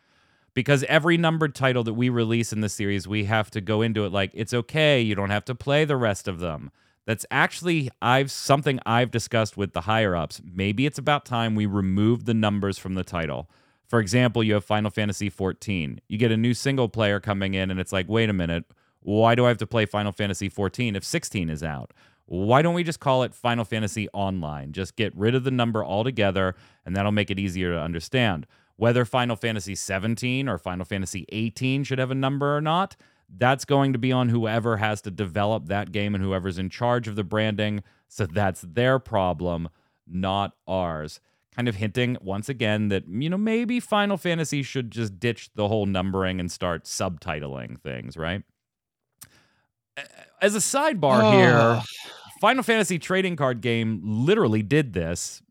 Because every numbered title that we release in the series, we have to go into it like it's okay, you don't have to play the rest of them. That's actually I've something I've discussed with the higher ups. Maybe it's about time we remove the numbers from the title. For example, you have Final Fantasy 14. You get a new single player coming in, and it's like, wait a minute, why do I have to play Final Fantasy 14 if 16 is out? Why don't we just call it Final Fantasy Online? Just get rid of the number altogether, and that'll make it easier to understand. Whether Final Fantasy 17 or Final Fantasy 18 should have a number or not, that's going to be on whoever has to develop that game and whoever's in charge of the branding. So that's their problem, not ours kind of hinting once again that you know maybe Final Fantasy should just ditch the whole numbering and start subtitling things, right? As a sidebar oh. here, Final Fantasy trading card game literally did this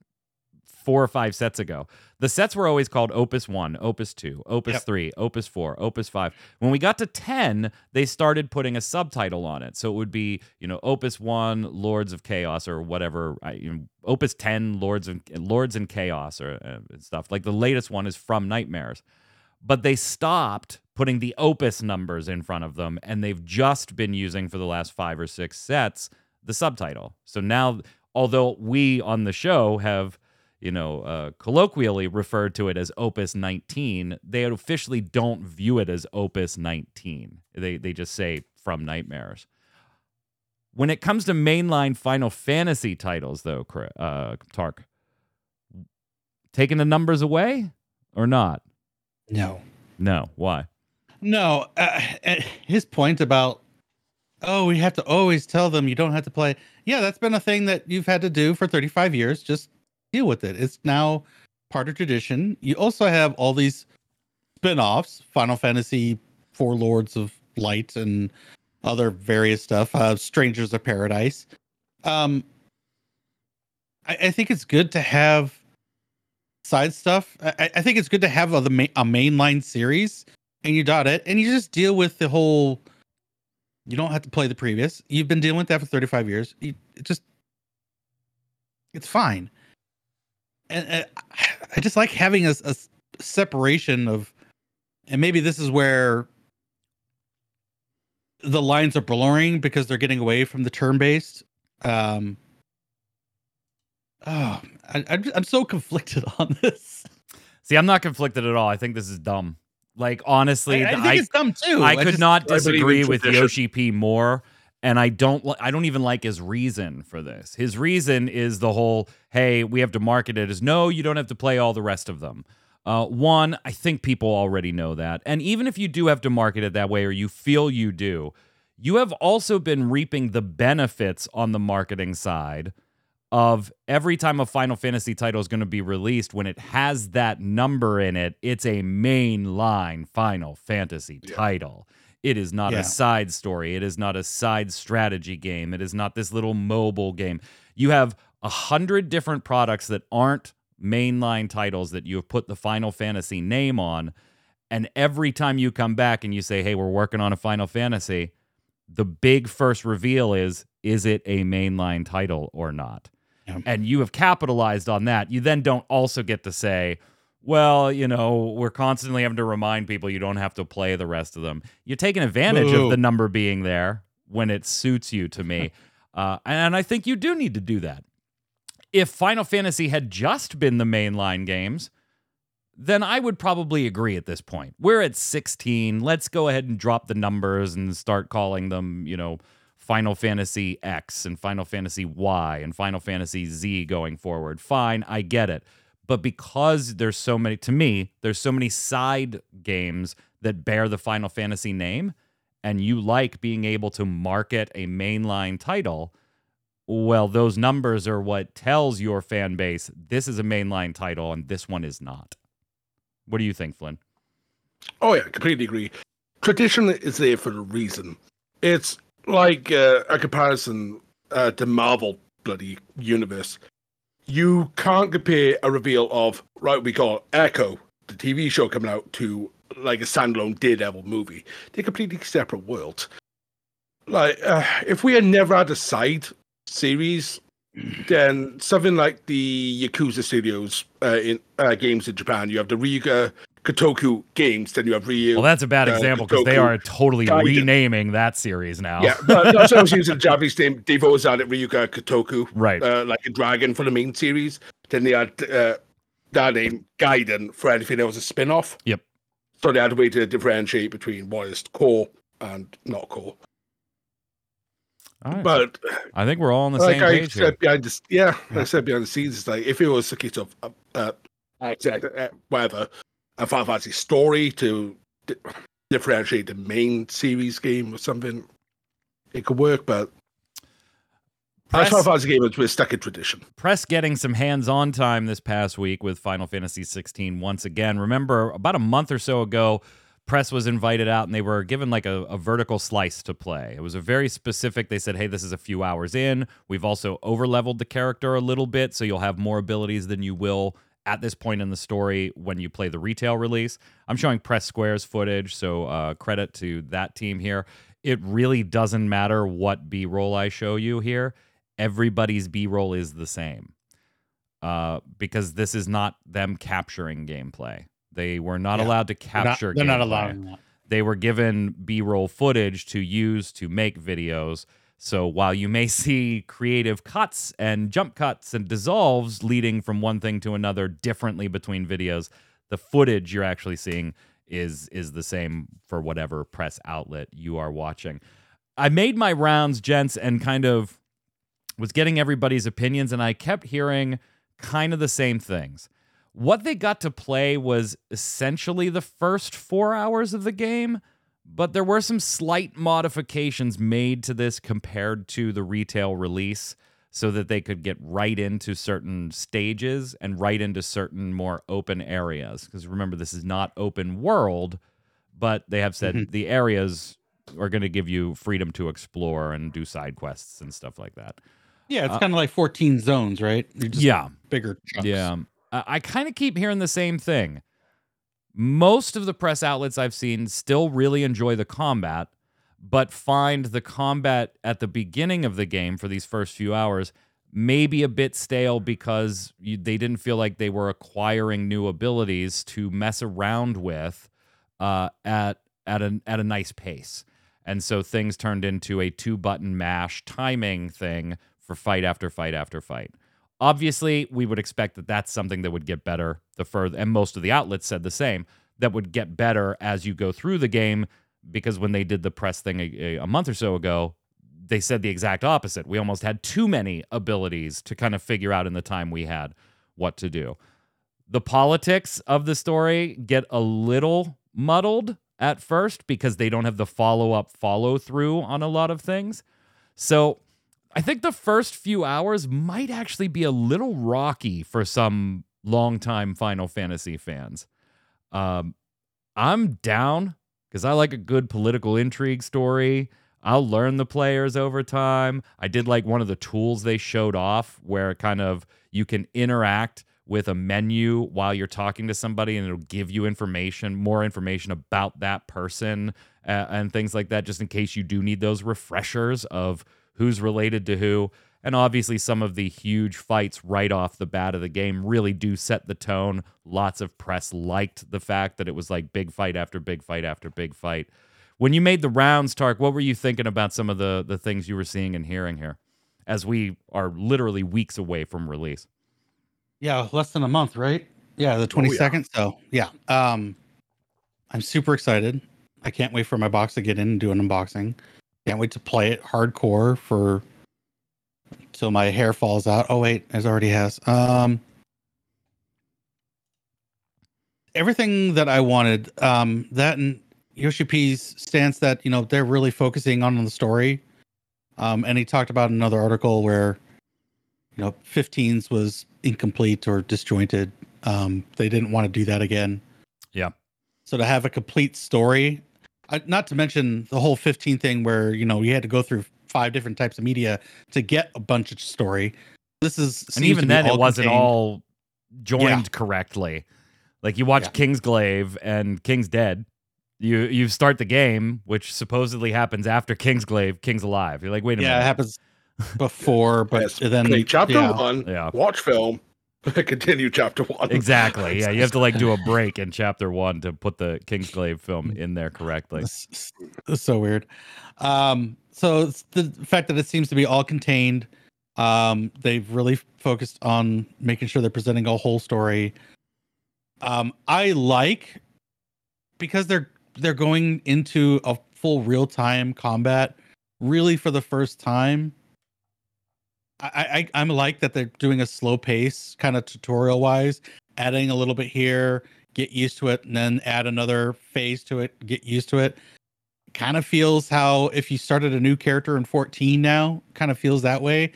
four or five sets ago. The sets were always called Opus 1, Opus 2, Opus yep. 3, Opus 4, Opus 5. When we got to 10, they started putting a subtitle on it. So it would be, you know, Opus 1, Lords of Chaos or whatever, you know, Opus 10, Lords and Lords and Chaos or uh, stuff. Like the latest one is From Nightmares. But they stopped putting the Opus numbers in front of them and they've just been using for the last 5 or 6 sets the subtitle. So now although we on the show have you know, uh, colloquially referred to it as Opus 19, they officially don't view it as Opus 19. They they just say from Nightmares. When it comes to mainline Final Fantasy titles, though, uh, Tark, taking the numbers away or not? No. No. Why? No. Uh, his point about, oh, we have to always tell them you don't have to play. Yeah, that's been a thing that you've had to do for 35 years. Just deal with it. It's now part of tradition. You also have all these spin-offs, Final Fantasy Four Lords of Light and other various stuff, uh, Strangers of Paradise. Um, I, I think it's good to have side stuff. I, I think it's good to have a, a mainline series and you dot it and you just deal with the whole. You don't have to play the previous. You've been dealing with that for 35 years. You, it just, it's fine. And, and I just like having a, a separation of, and maybe this is where the lines are blurring because they're getting away from the turn based. Um, oh, I, I'm I'm so conflicted on this. See, I'm not conflicted at all. I think this is dumb. Like honestly, I, I think I, it's dumb too. I could just- not I believe in disagree with. Yoshi P more. And I don't I don't even like his reason for this. His reason is the whole, hey, we have to market it as no, you don't have to play all the rest of them. Uh, one, I think people already know that. And even if you do have to market it that way or you feel you do, you have also been reaping the benefits on the marketing side of every time a Final Fantasy title is going to be released, when it has that number in it, it's a mainline Final Fantasy Yeah. title. It is not Yeah. a side story. It is not a side strategy game. It is not this little mobile game. You have a hundred different products that aren't mainline titles that you have put the Final Fantasy name on. And every time you come back and you say, hey, we're working on a Final Fantasy, the big first reveal is is it a mainline title or not? Yeah. And you have capitalized on that. You then don't also get to say, well, you know, we're constantly having to remind people you don't have to play the rest of them. You're taking advantage Boo. of the number being there when it suits you to me. uh, and I think you do need to do that. If Final Fantasy had just been the mainline games, then I would probably agree at this point. We're at 16. Let's go ahead and drop the numbers and start calling them, you know, Final Fantasy X and Final Fantasy Y and Final Fantasy Z going forward. Fine, I get it. But because there's so many, to me, there's so many side games that bear the Final Fantasy name, and you like being able to market a mainline title, well, those numbers are what tells your fan base this is a mainline title and this one is not. What do you think, Flynn? Oh yeah, completely agree. Tradition is there for a reason. It's like uh, a comparison uh, to Marvel bloody universe. You can't compare a reveal of right we call Echo, the TV show coming out, to like a standalone Daredevil movie. They're completely separate worlds. Like uh, if we had never had a side series, then something like the Yakuza Studios uh, in uh, games in Japan, you have the Ryuga Gotoku games, then you have Ryu. Well, that's a bad uh, example because they are totally Gaiden. renaming that series now. Yeah, but that's what I was using the Japanese name. They've always had it Ryuga Gotoku, Right. uh, like a dragon for the main series. Then they had uh, that name Gaiden for anything that was a spin off. Yep. So they had a way to differentiate between what is core and not core. All right. But I think we're all on the like same I page here. said behind the yeah, like Yeah. I said behind the scenes, it's like if it was a case of uh, uh, uh, whatever a Final Fantasy story to di- differentiate the main series game or something, it could work. But Press, Final Fantasy games, we're stuck in tradition. press getting some hands-on time this past week with Final Fantasy 16 once again. Remember, about a month or so ago, press was invited out and they were given like a, a vertical slice to play. It was a very specific. They said, "Hey, this is a few hours in. We've also overleveled the character a little bit, so you'll have more abilities than you will." At this point in the story, when you play the retail release, I'm showing Press Squares footage, so uh, credit to that team here. It really doesn't matter what B roll I show you here everybody's b-roll is the same uh, because this is not them capturing gameplay they were not Yeah. allowed to They're not- capture They're not, gameplay. allowing that. they were given b-roll footage to use to make videos so while you may see creative cuts and jump cuts and dissolves leading from one thing to another differently between videos the footage you're actually seeing is is the same for whatever press outlet you are watching i made my rounds gents and kind of was getting everybody's opinions and I kept hearing kind of the same things. What they got to play was essentially the first 4 hours of the game, but there were some slight modifications made to this compared to the retail release. so that they could get right into certain stages and right into certain more open areas. Because remember, this is not open world, but they have said Mhm. the areas are going to give you freedom to explore and do side quests and stuff like that. Yeah, it's Uh, kind of like 14 zones, right? Just yeah. bigger chunks. Yeah. I, I kind of keep hearing the same thing. Most of the press outlets I've seen still really enjoy the combat, but find the combat at the beginning of the game for these first few hours maybe a bit stale because you, they didn't feel like they were acquiring new abilities to mess around with uh, at at a at a nice pace. And so things turned into a two button mash timing thing for fight after fight after fight. Obviously, we would expect that that's something that would get better the further, and most of the outlets said the same, that would get better as you go through the game. Because when they did the press thing a, a month or so ago, they said the exact opposite. We almost had too many abilities to kind of figure out in the time we had what to do. The politics of the story get a little muddled at first because they don't have the follow up, follow through on a lot of things. So I think the first few hours might actually be a little rocky for some longtime Final Fantasy fans. Um, I'm down because I like a good political intrigue story. I'll learn the players over time. I did like one of the tools they showed off where kind of you can interact with a menu while you're talking to somebody and it'll give you information, more information about that person uh, and things like that, just in case you do need those refreshers of who's related to who. And obviously, some of the huge fights right off the bat of the game really do set the tone. Lots of press liked the fact that it was like big fight after big fight after big fight. When you made the rounds, Tark, what were you thinking about some of the the things you were seeing and hearing here, as we are literally weeks away from release? Yeah, less than a month, right? Yeah, the 22nd. So, yeah. Um I'm super excited. I can't wait for my box to get in and do an unboxing. Can't wait to play it hardcore for till my hair falls out. Oh wait, it already has. Um everything that I wanted. Um that and Yoshi P's stance that, you know, they're really focusing on the story. Um and he talked about another article where you know 15s was incomplete or disjointed um they didn't want to do that again Yeah. so to have a complete story uh, not to mention the whole 15 thing where you know you had to go through five different types of media to get a bunch of story this is And even to be then, it all wasn't contained- all joined Yeah. correctly. Like you watch Yeah. Kingsglaive and King's dead. You you start the game, which supposedly happens after Kingsglaive, King's alive. You're like, wait a yeah it happens before but Yes, then play chapter yeah. one, Yeah. watch film, continue chapter one. Exactly. Yeah, you have to like do a break in chapter one to put the Kingsglaive film in there correctly. It's, so weird. Um, so the fact that it seems to be all contained. Um, they've really focused on making sure they're presenting a whole story. Um, I like because they're they're going into a full real time combat really for the first time. I, I I'm like that they're doing a slow pace, kind of tutorial wise, adding a little bit here, get used to it, and then add another phase to it, get used to it. Kind of feels how if you started a new character in 14 now, kind of feels that way.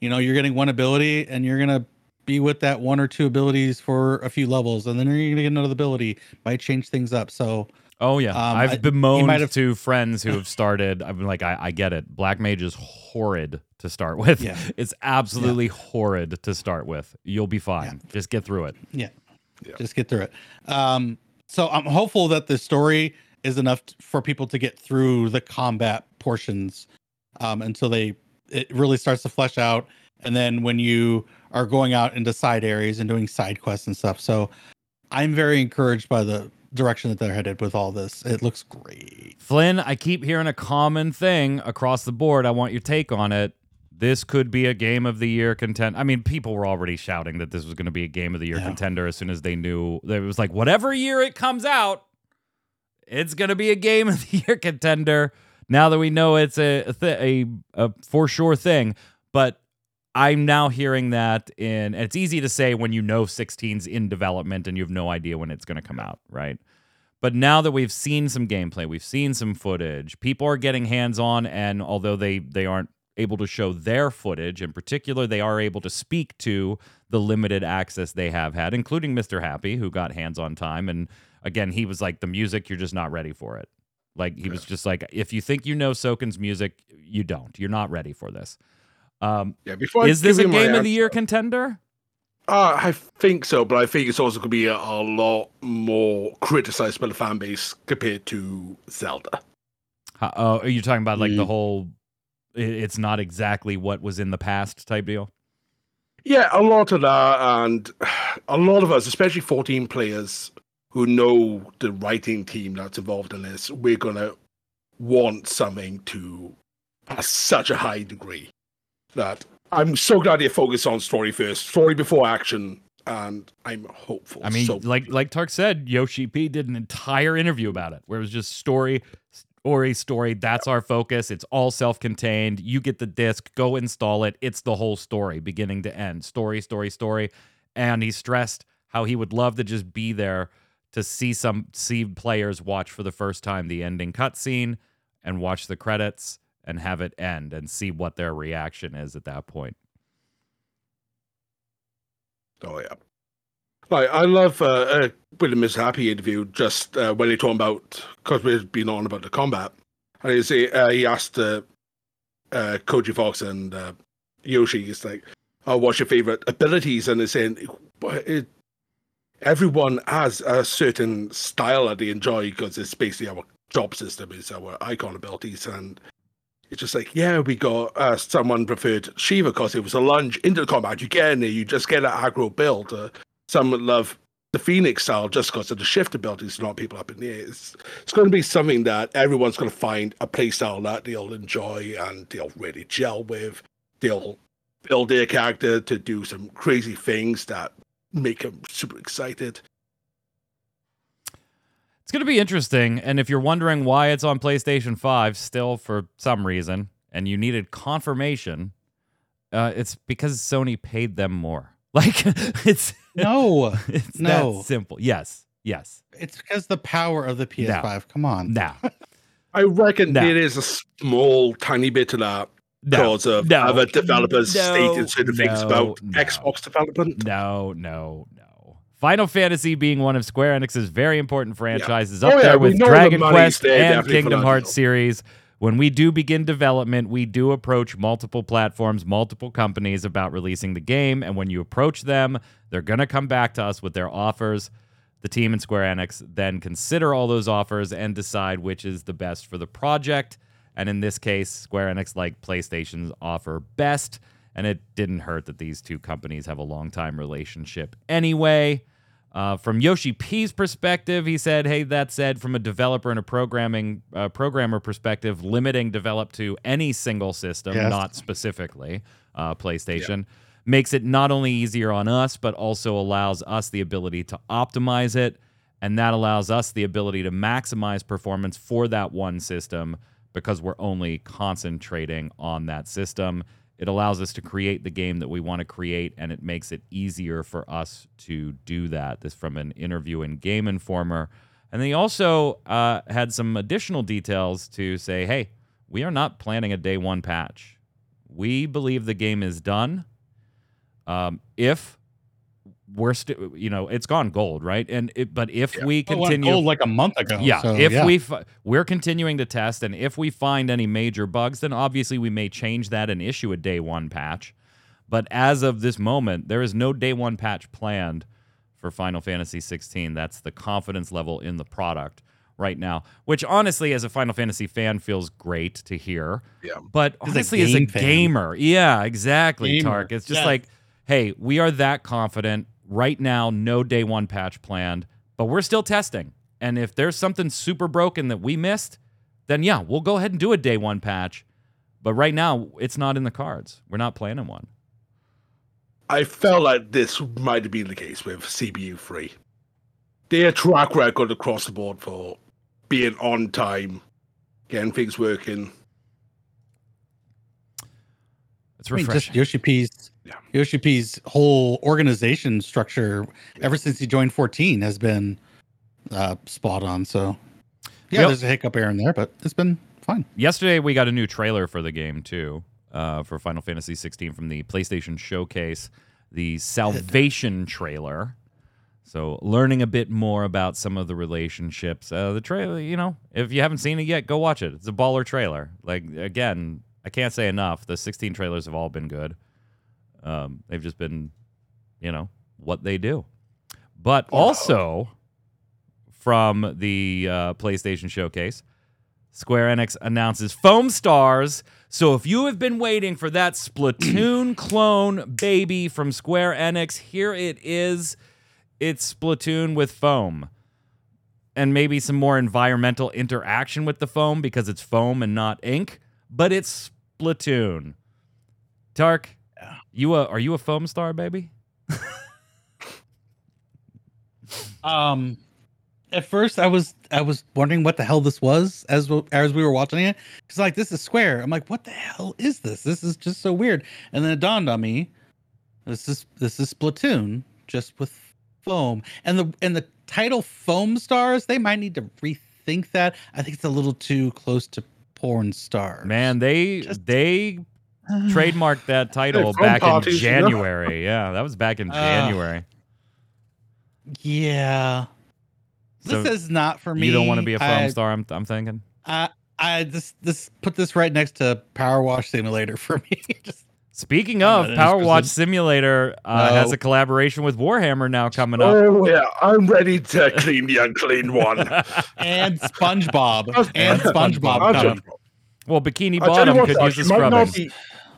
You know, you're getting one ability and you're gonna be with that one or two abilities for a few levels, and then you're gonna get another ability. Might change things up. So Oh yeah, Um, I've I- bemoaned might have- to friends who have started. I've been like, I, I get it. Black Mage is horrid to start with. Yeah. It's absolutely horrid to start with. You'll be fine. Just get through it. Yeah. just get through it. Um, so I'm hopeful that the story is enough t- for people to get through the combat portions um, until they it really starts to flesh out. And then when you are going out into side areas and doing side quests and stuff, so I'm very encouraged by the direction that they're headed with all this. It looks great. Flynn, I keep hearing a common thing across the board. I want your take on it. This could be a game of the year contender. I mean, people were already shouting that this was going to be a game of the year Yeah. contender as soon as they knew that it was like whatever year it comes out, it's going to be a game of the year contender. Now that we know it's a a, th- a, a for sure thing, but I'm now hearing that in and it's easy to say when you know 16's in development and you have no idea when it's going to come out, right? But now that we've seen some gameplay, we've seen some footage, people are getting hands on and although they they aren't able to show their footage. In particular, they are able to speak to the limited access they have had, including Mr. Happy, who got hands on time. And again, he was like, the music, you're just not ready for it. Like he was just like, if you think you know Soken's music, you don't. You're not ready for this. Um, Yeah, before I is this a give you my game of the year contender? Uh, I think so, but I think it's also going to be a, a lot more criticized by the fan base compared to Zelda. Uh, are you talking about like the Mm. whole? i- It's not exactly what was in the past type deal. Yeah, a lot of that, and a lot of us, especially 14 players who know the writing team that's involved in this, we're going to want something to a, such a high degree that I'm so glad they focus on story first, story before action, and I'm hopeful. I mean, so, like like Tark said, Yoshi P did an entire interview about it, where it was just story, story, story. That's our focus. It's all self-contained. You get the disc, go install it. It's the whole story, beginning to end. Story, story, story. And he stressed how he would love to just be there to see some see players watch for the first time the ending cutscene and watch the credits and have it end and see what their reaction is at that point. Oh yeah. Like I love uh, uh the Mr. Happy interview just uh, when they talking about because we've been on about the combat, and he uh, he asked uh, uh, Koji Fox and uh, Yoshi, he's like, "Oh, what's your favorite abilities?" And they're saying, it, everyone has a certain style that they enjoy because it's basically our job system, is our icon abilities, and it's just like, yeah, we got uh, someone preferred Shiva because it was a lunge into the combat. You get in there, you just get an aggro build. Uh, some love the Phoenix style just because of the shift abilities to knock people up in the air. It's, it's going to be something that everyone's going to find a play style that they'll enjoy and they'll really gel with. They'll build their character to do some crazy things that make them super excited. It's going to be interesting. And if you're wondering why it's on PlayStation 5 still for some reason, and you needed confirmation, uh, it's because Sony paid them more. Like, it's, No, it's No. that simple. Yes. Yes. it's because the power of the PS5. Come on. Now, I reckon No. there is a small, tiny bit of that no, because of no, other developers no, stating certain things about no. Xbox development. no, no, no. Final Fantasy being one of Square Enix's very important franchises, Oh, up yeah, there with know the Dragon Quest and Kingdom Hearts series. When we do begin development, we do approach multiple platforms, multiple companies about releasing the game. And when you approach them, they're going to come back to us with their offers. The team in Square Enix then consider all those offers and decide which is the best for the project. And in this case, Square Enix like PlayStation's offer best. And it didn't hurt that these two companies have a long time relationship anyway. Uh, from Yoshi P's perspective, he said, "Hey, that said, from a developer and a programming uh, programmer perspective, limiting develop to any single system, Yes. not specifically uh, PlayStation, makes it not only easier on us, but also allows us the ability to optimize it, and that allows us the ability to maximize performance for that one system because we're only concentrating on that system." It allows us to create the game that we want to create, and it makes it easier for us to do that. This from an interview in Game Informer. And they also uh, had some additional details to say, hey, we are not planning a day one patch. We believe the game is done. Um, if we're still, you know, it's gone gold, right? And it, but if we It went continue, gold like a month ago. yeah, so, if yeah. we fi- we're continuing to test, and if we find any major bugs, then obviously we may change that and issue a day one patch. But as of this moment, there is no day one patch planned for Final Fantasy 16. That's the confidence level in the product right now, which honestly, as a Final Fantasy fan, feels great to hear. Yeah. But As a honestly, as a fan. gamer, yeah, exactly, Gamer, Tark. It's just yes. like, hey, we are that confident right now. No day one patch planned, but we're still testing. And if there's something super broken that we missed, then yeah, we'll go ahead and do a day one patch. But right now, it's not in the cards. We're not planning one. I felt like this might have been the case with CBU3. Their track record across the board for being on time, getting things working. It's I mean, just refreshing. Yoshi P's Yeah. Yoshi P's whole organization structure ever since he joined 14 has been uh, spot on. So yeah, Yep. there's a hiccup here and there, but it's been fine. Yesterday, we got a new trailer for the game too. uh, for Final Fantasy 16 from the PlayStation Showcase, the Salvation trailer. So learning a bit more about some of the relationships. Uh, the trailer, you know, if you haven't seen it yet, go watch it. It's a baller trailer. Like again, I can't say enough. The 16 trailers have all been good. Um, they've just been, you know, what they do. But also from the uh, PlayStation Showcase, Square Enix announces Foam Stars. So if you have been waiting for that Splatoon clone baby from Square Enix, here it is. It's Splatoon with foam. And maybe some more environmental interaction with the foam because it's foam and not ink, but it's Splatoon. Tark, you a, are you a foam star, baby? Um, at first I was I was wondering what the hell this was as as we were watching it. It's like this is Square. I'm like, what the hell is this? This is just so weird. And then it dawned on me, this is this is Splatoon just with foam. And the and the title Foam Stars, they might need to rethink that. I think it's a little too close to porn stars. Man, they Just- they trademarked that title foam back in parties, you know? January. Yeah, that was back in Ah. January. Yeah. So this is not for me. you don't want to be a foam I- star, I'm, I'm thinking. I I this this put this right next to Power Wash Simulator for me. Just Speaking of, Power Wash. Simulator uh, has a collaboration with Warhammer now coming up. Oh yeah, I'm ready to clean the unclean one. and SpongeBob and SpongeBob I'll coming. just- well, Bikini you Bottom could use the you scrubbing.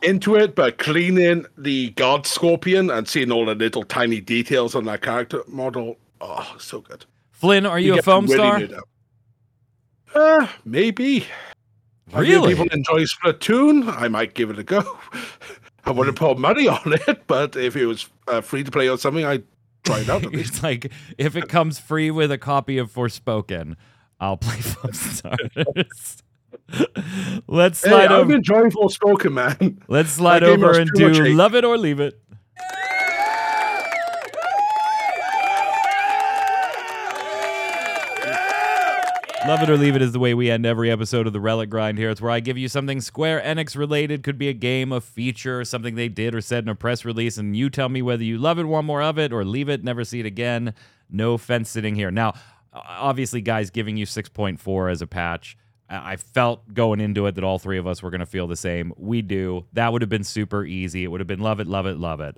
into it, but cleaning the God Scorpion and seeing all the little tiny details on that character model, oh, so good. Flynn, are you, a get foam star? Uh, maybe. Really? people enjoy Splatoon. I might give it a go. I wouldn't put money on it, but if it was uh, free to play or something, I'd try it out at least. it's like if it comes free with a copy of Forspoken, I'll play foam stars. Let's Hey, slide I've over. enjoyed Forspoken, man. Let's slide over and do love it or leave it. Love it or leave it is the way we end every episode of the Relic Grind here. It's where I give you something Square Enix related, could be a game, a feature, something they did or said in a press release, and you tell me whether you love it, want more of it, or leave it, never see it again. No fence sitting here. Now, obviously, guys, giving you 6.4 as a patch. I felt going into it that all three of us were going to feel the same. We do. That would have been super easy. It would have been love it, love it, love it.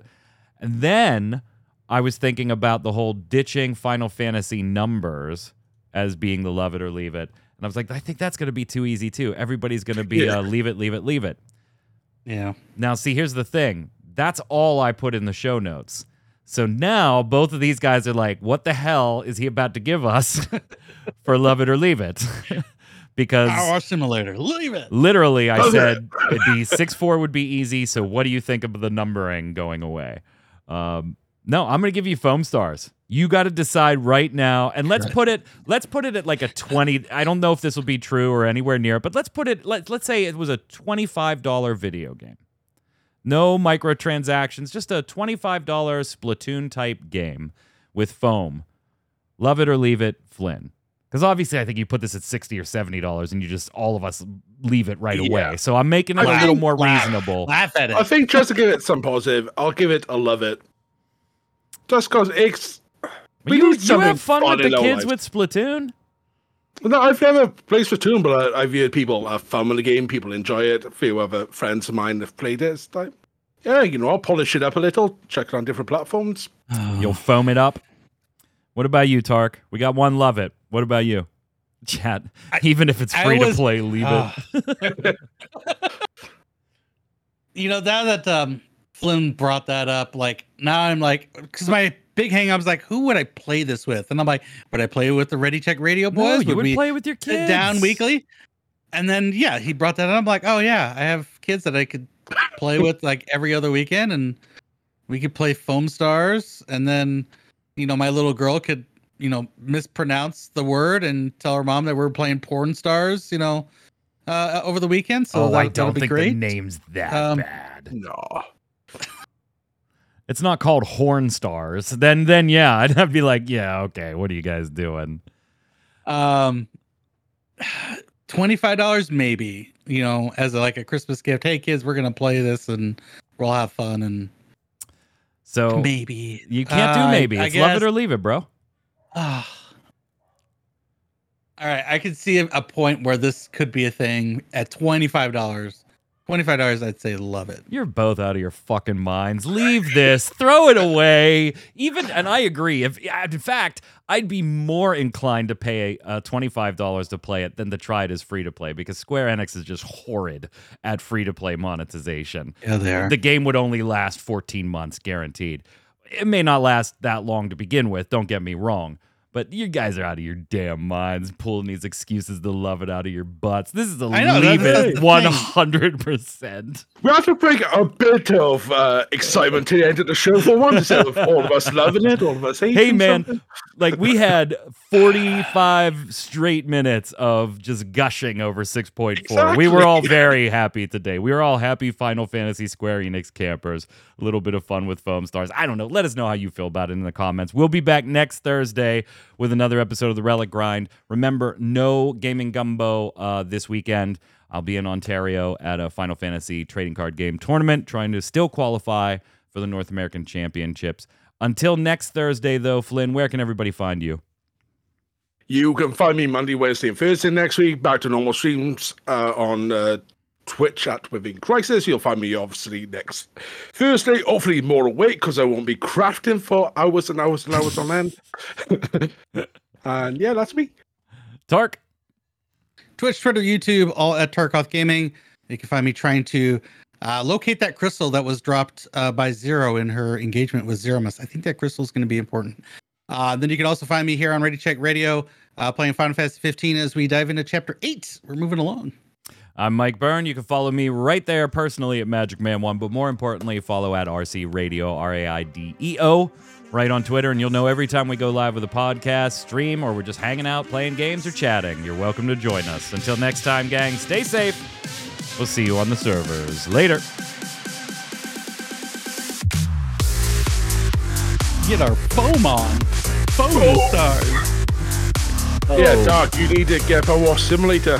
And then I was thinking about the whole ditching Final Fantasy numbers as being the love it or leave it. And I was like, I think that's going to be too easy too. Everybody's going to be Yeah. uh, leave it, leave it, leave it. Yeah. Now, see, here's the thing. That's all I put in the show notes. So now both of these guys are like, what the hell is he about to give us for love it or leave it? because Power Simulator. Leave it. literally I Okay. said the six four would be easy. So what do you think of the numbering going away? Um, no, I'm gonna give you foam stars. You got to decide right now, and let's put it. Let's put it at like a twenty. I don't know if this will be true or anywhere near, but let's put it. Let Let's say it was a twenty five dollar video game. No microtransactions, just a twenty five dollar Splatoon type game with foam. Love it or leave it, Flynn. Because obviously, I think you put this at sixty or seventy dollars, and you just all of us leave it right Yeah. away. So I'm making it a I little more Laugh. reasonable. Laugh at it. I think just to give it some positive, I'll give it a love it. Just because it's. we You, need you have fun with the kids lives. with Splatoon. No, I've never played Splatoon, but I, I've heard people have fun with the game. People enjoy it. A few other friends of mine have played it. It's like, yeah, you know, I'll polish it up a little, check it on different platforms. You'll foam it up. What about you, Tark? We got one love it. What about you? Chat. Even if it's free was- to play, leave Ah. it. you know, now that um, Flynn brought that up, like now I'm like, because my big hang up is like, who would I play this with? And I'm like, would I play with the Ready Check Radio No, boys? you would we play with your kids. down weekly? And then yeah, he brought that up. I'm like, oh yeah, I have kids that I could play with like every other weekend, and we could play Foam Stars, and then you know my little girl could you know mispronounce the word and tell her mom that we're playing Porn Stars, you know, uh, over the weekend. So oh, that, I don't be think great. the name's that Um, bad. No. It's not called Horn Stars. Then, then yeah, I'd have to be like, yeah, okay, what are you guys doing? Um, $25 maybe, you know, as a, like a Christmas gift. Hey kids, we're going to play this and we'll have fun and So maybe. you can't do Uh, maybe. I It's love it or leave it, bro. Ah. All right, I could see a, a point where this could be a thing at twenty-five dollars. Twenty-five dollars, I'd say love it. You're both out of your fucking minds. Leave this. Throw it away. Even and I agree. If in fact, I'd be more inclined to pay uh, twenty five dollars to play it than to try it as free to play because Square Enix is just horrid at free to play monetization. Yeah, they are. The game would only last fourteen months guaranteed. It may not last that long to begin with. Don't get me wrong. But you guys are out of your damn minds pulling these excuses to love it out of your butts. This is a I know, leave that's- it the one hundred percent. We have to bring a bit of uh, excitement to the end of the show for once, instead of all of us loving it, all of us hating Hey man, something. like we had 45 straight minutes of just gushing over 6.4. We were all very happy today. We were all happy Final Fantasy Square Enix campers. A little bit of fun with Foamstars. I don't know. Let us know how you feel about it in the comments. We'll be back next Thursday with another episode of the Relic Grind. Remember, no gaming gumbo uh, this weekend. I'll be in Ontario at a Final Fantasy trading card game tournament, trying to still qualify for the North American Championships. Until next Thursday, though, Flynn, where can everybody find you? You can find me Monday, Wednesday, and Thursday next week. Back to normal streams uh, on uh, Twitch at Within Crisis. You'll find me obviously next Thursday, hopefully more awake because I won't be crafting for hours and hours and hours on end. and yeah, that's me. Tark. Twitch, Twitter, YouTube, all at Tarkoth Gaming. You can find me trying to uh, locate that crystal that was dropped uh, by Zero in her engagement with Zeromus. I think that crystal is going to be important. Uh, then you can also find me here on Ready Check Radio, uh, playing Final Fantasy 15 as we dive into Chapter 8. We're moving along. I'm Mike Byrne. You can follow me right there personally at Magic Man One, but more importantly, follow at RC Radio, R A I D E O, right on Twitter, and you'll know every time we go live with a podcast, stream, or we're just hanging out, playing games, or chatting. You're welcome to join us. Until next time, gang, stay safe. We'll see you on the servers. Later. Get our foam on. Foam oh. stars. Yeah, oh. Doc, you need to get a War Simulator.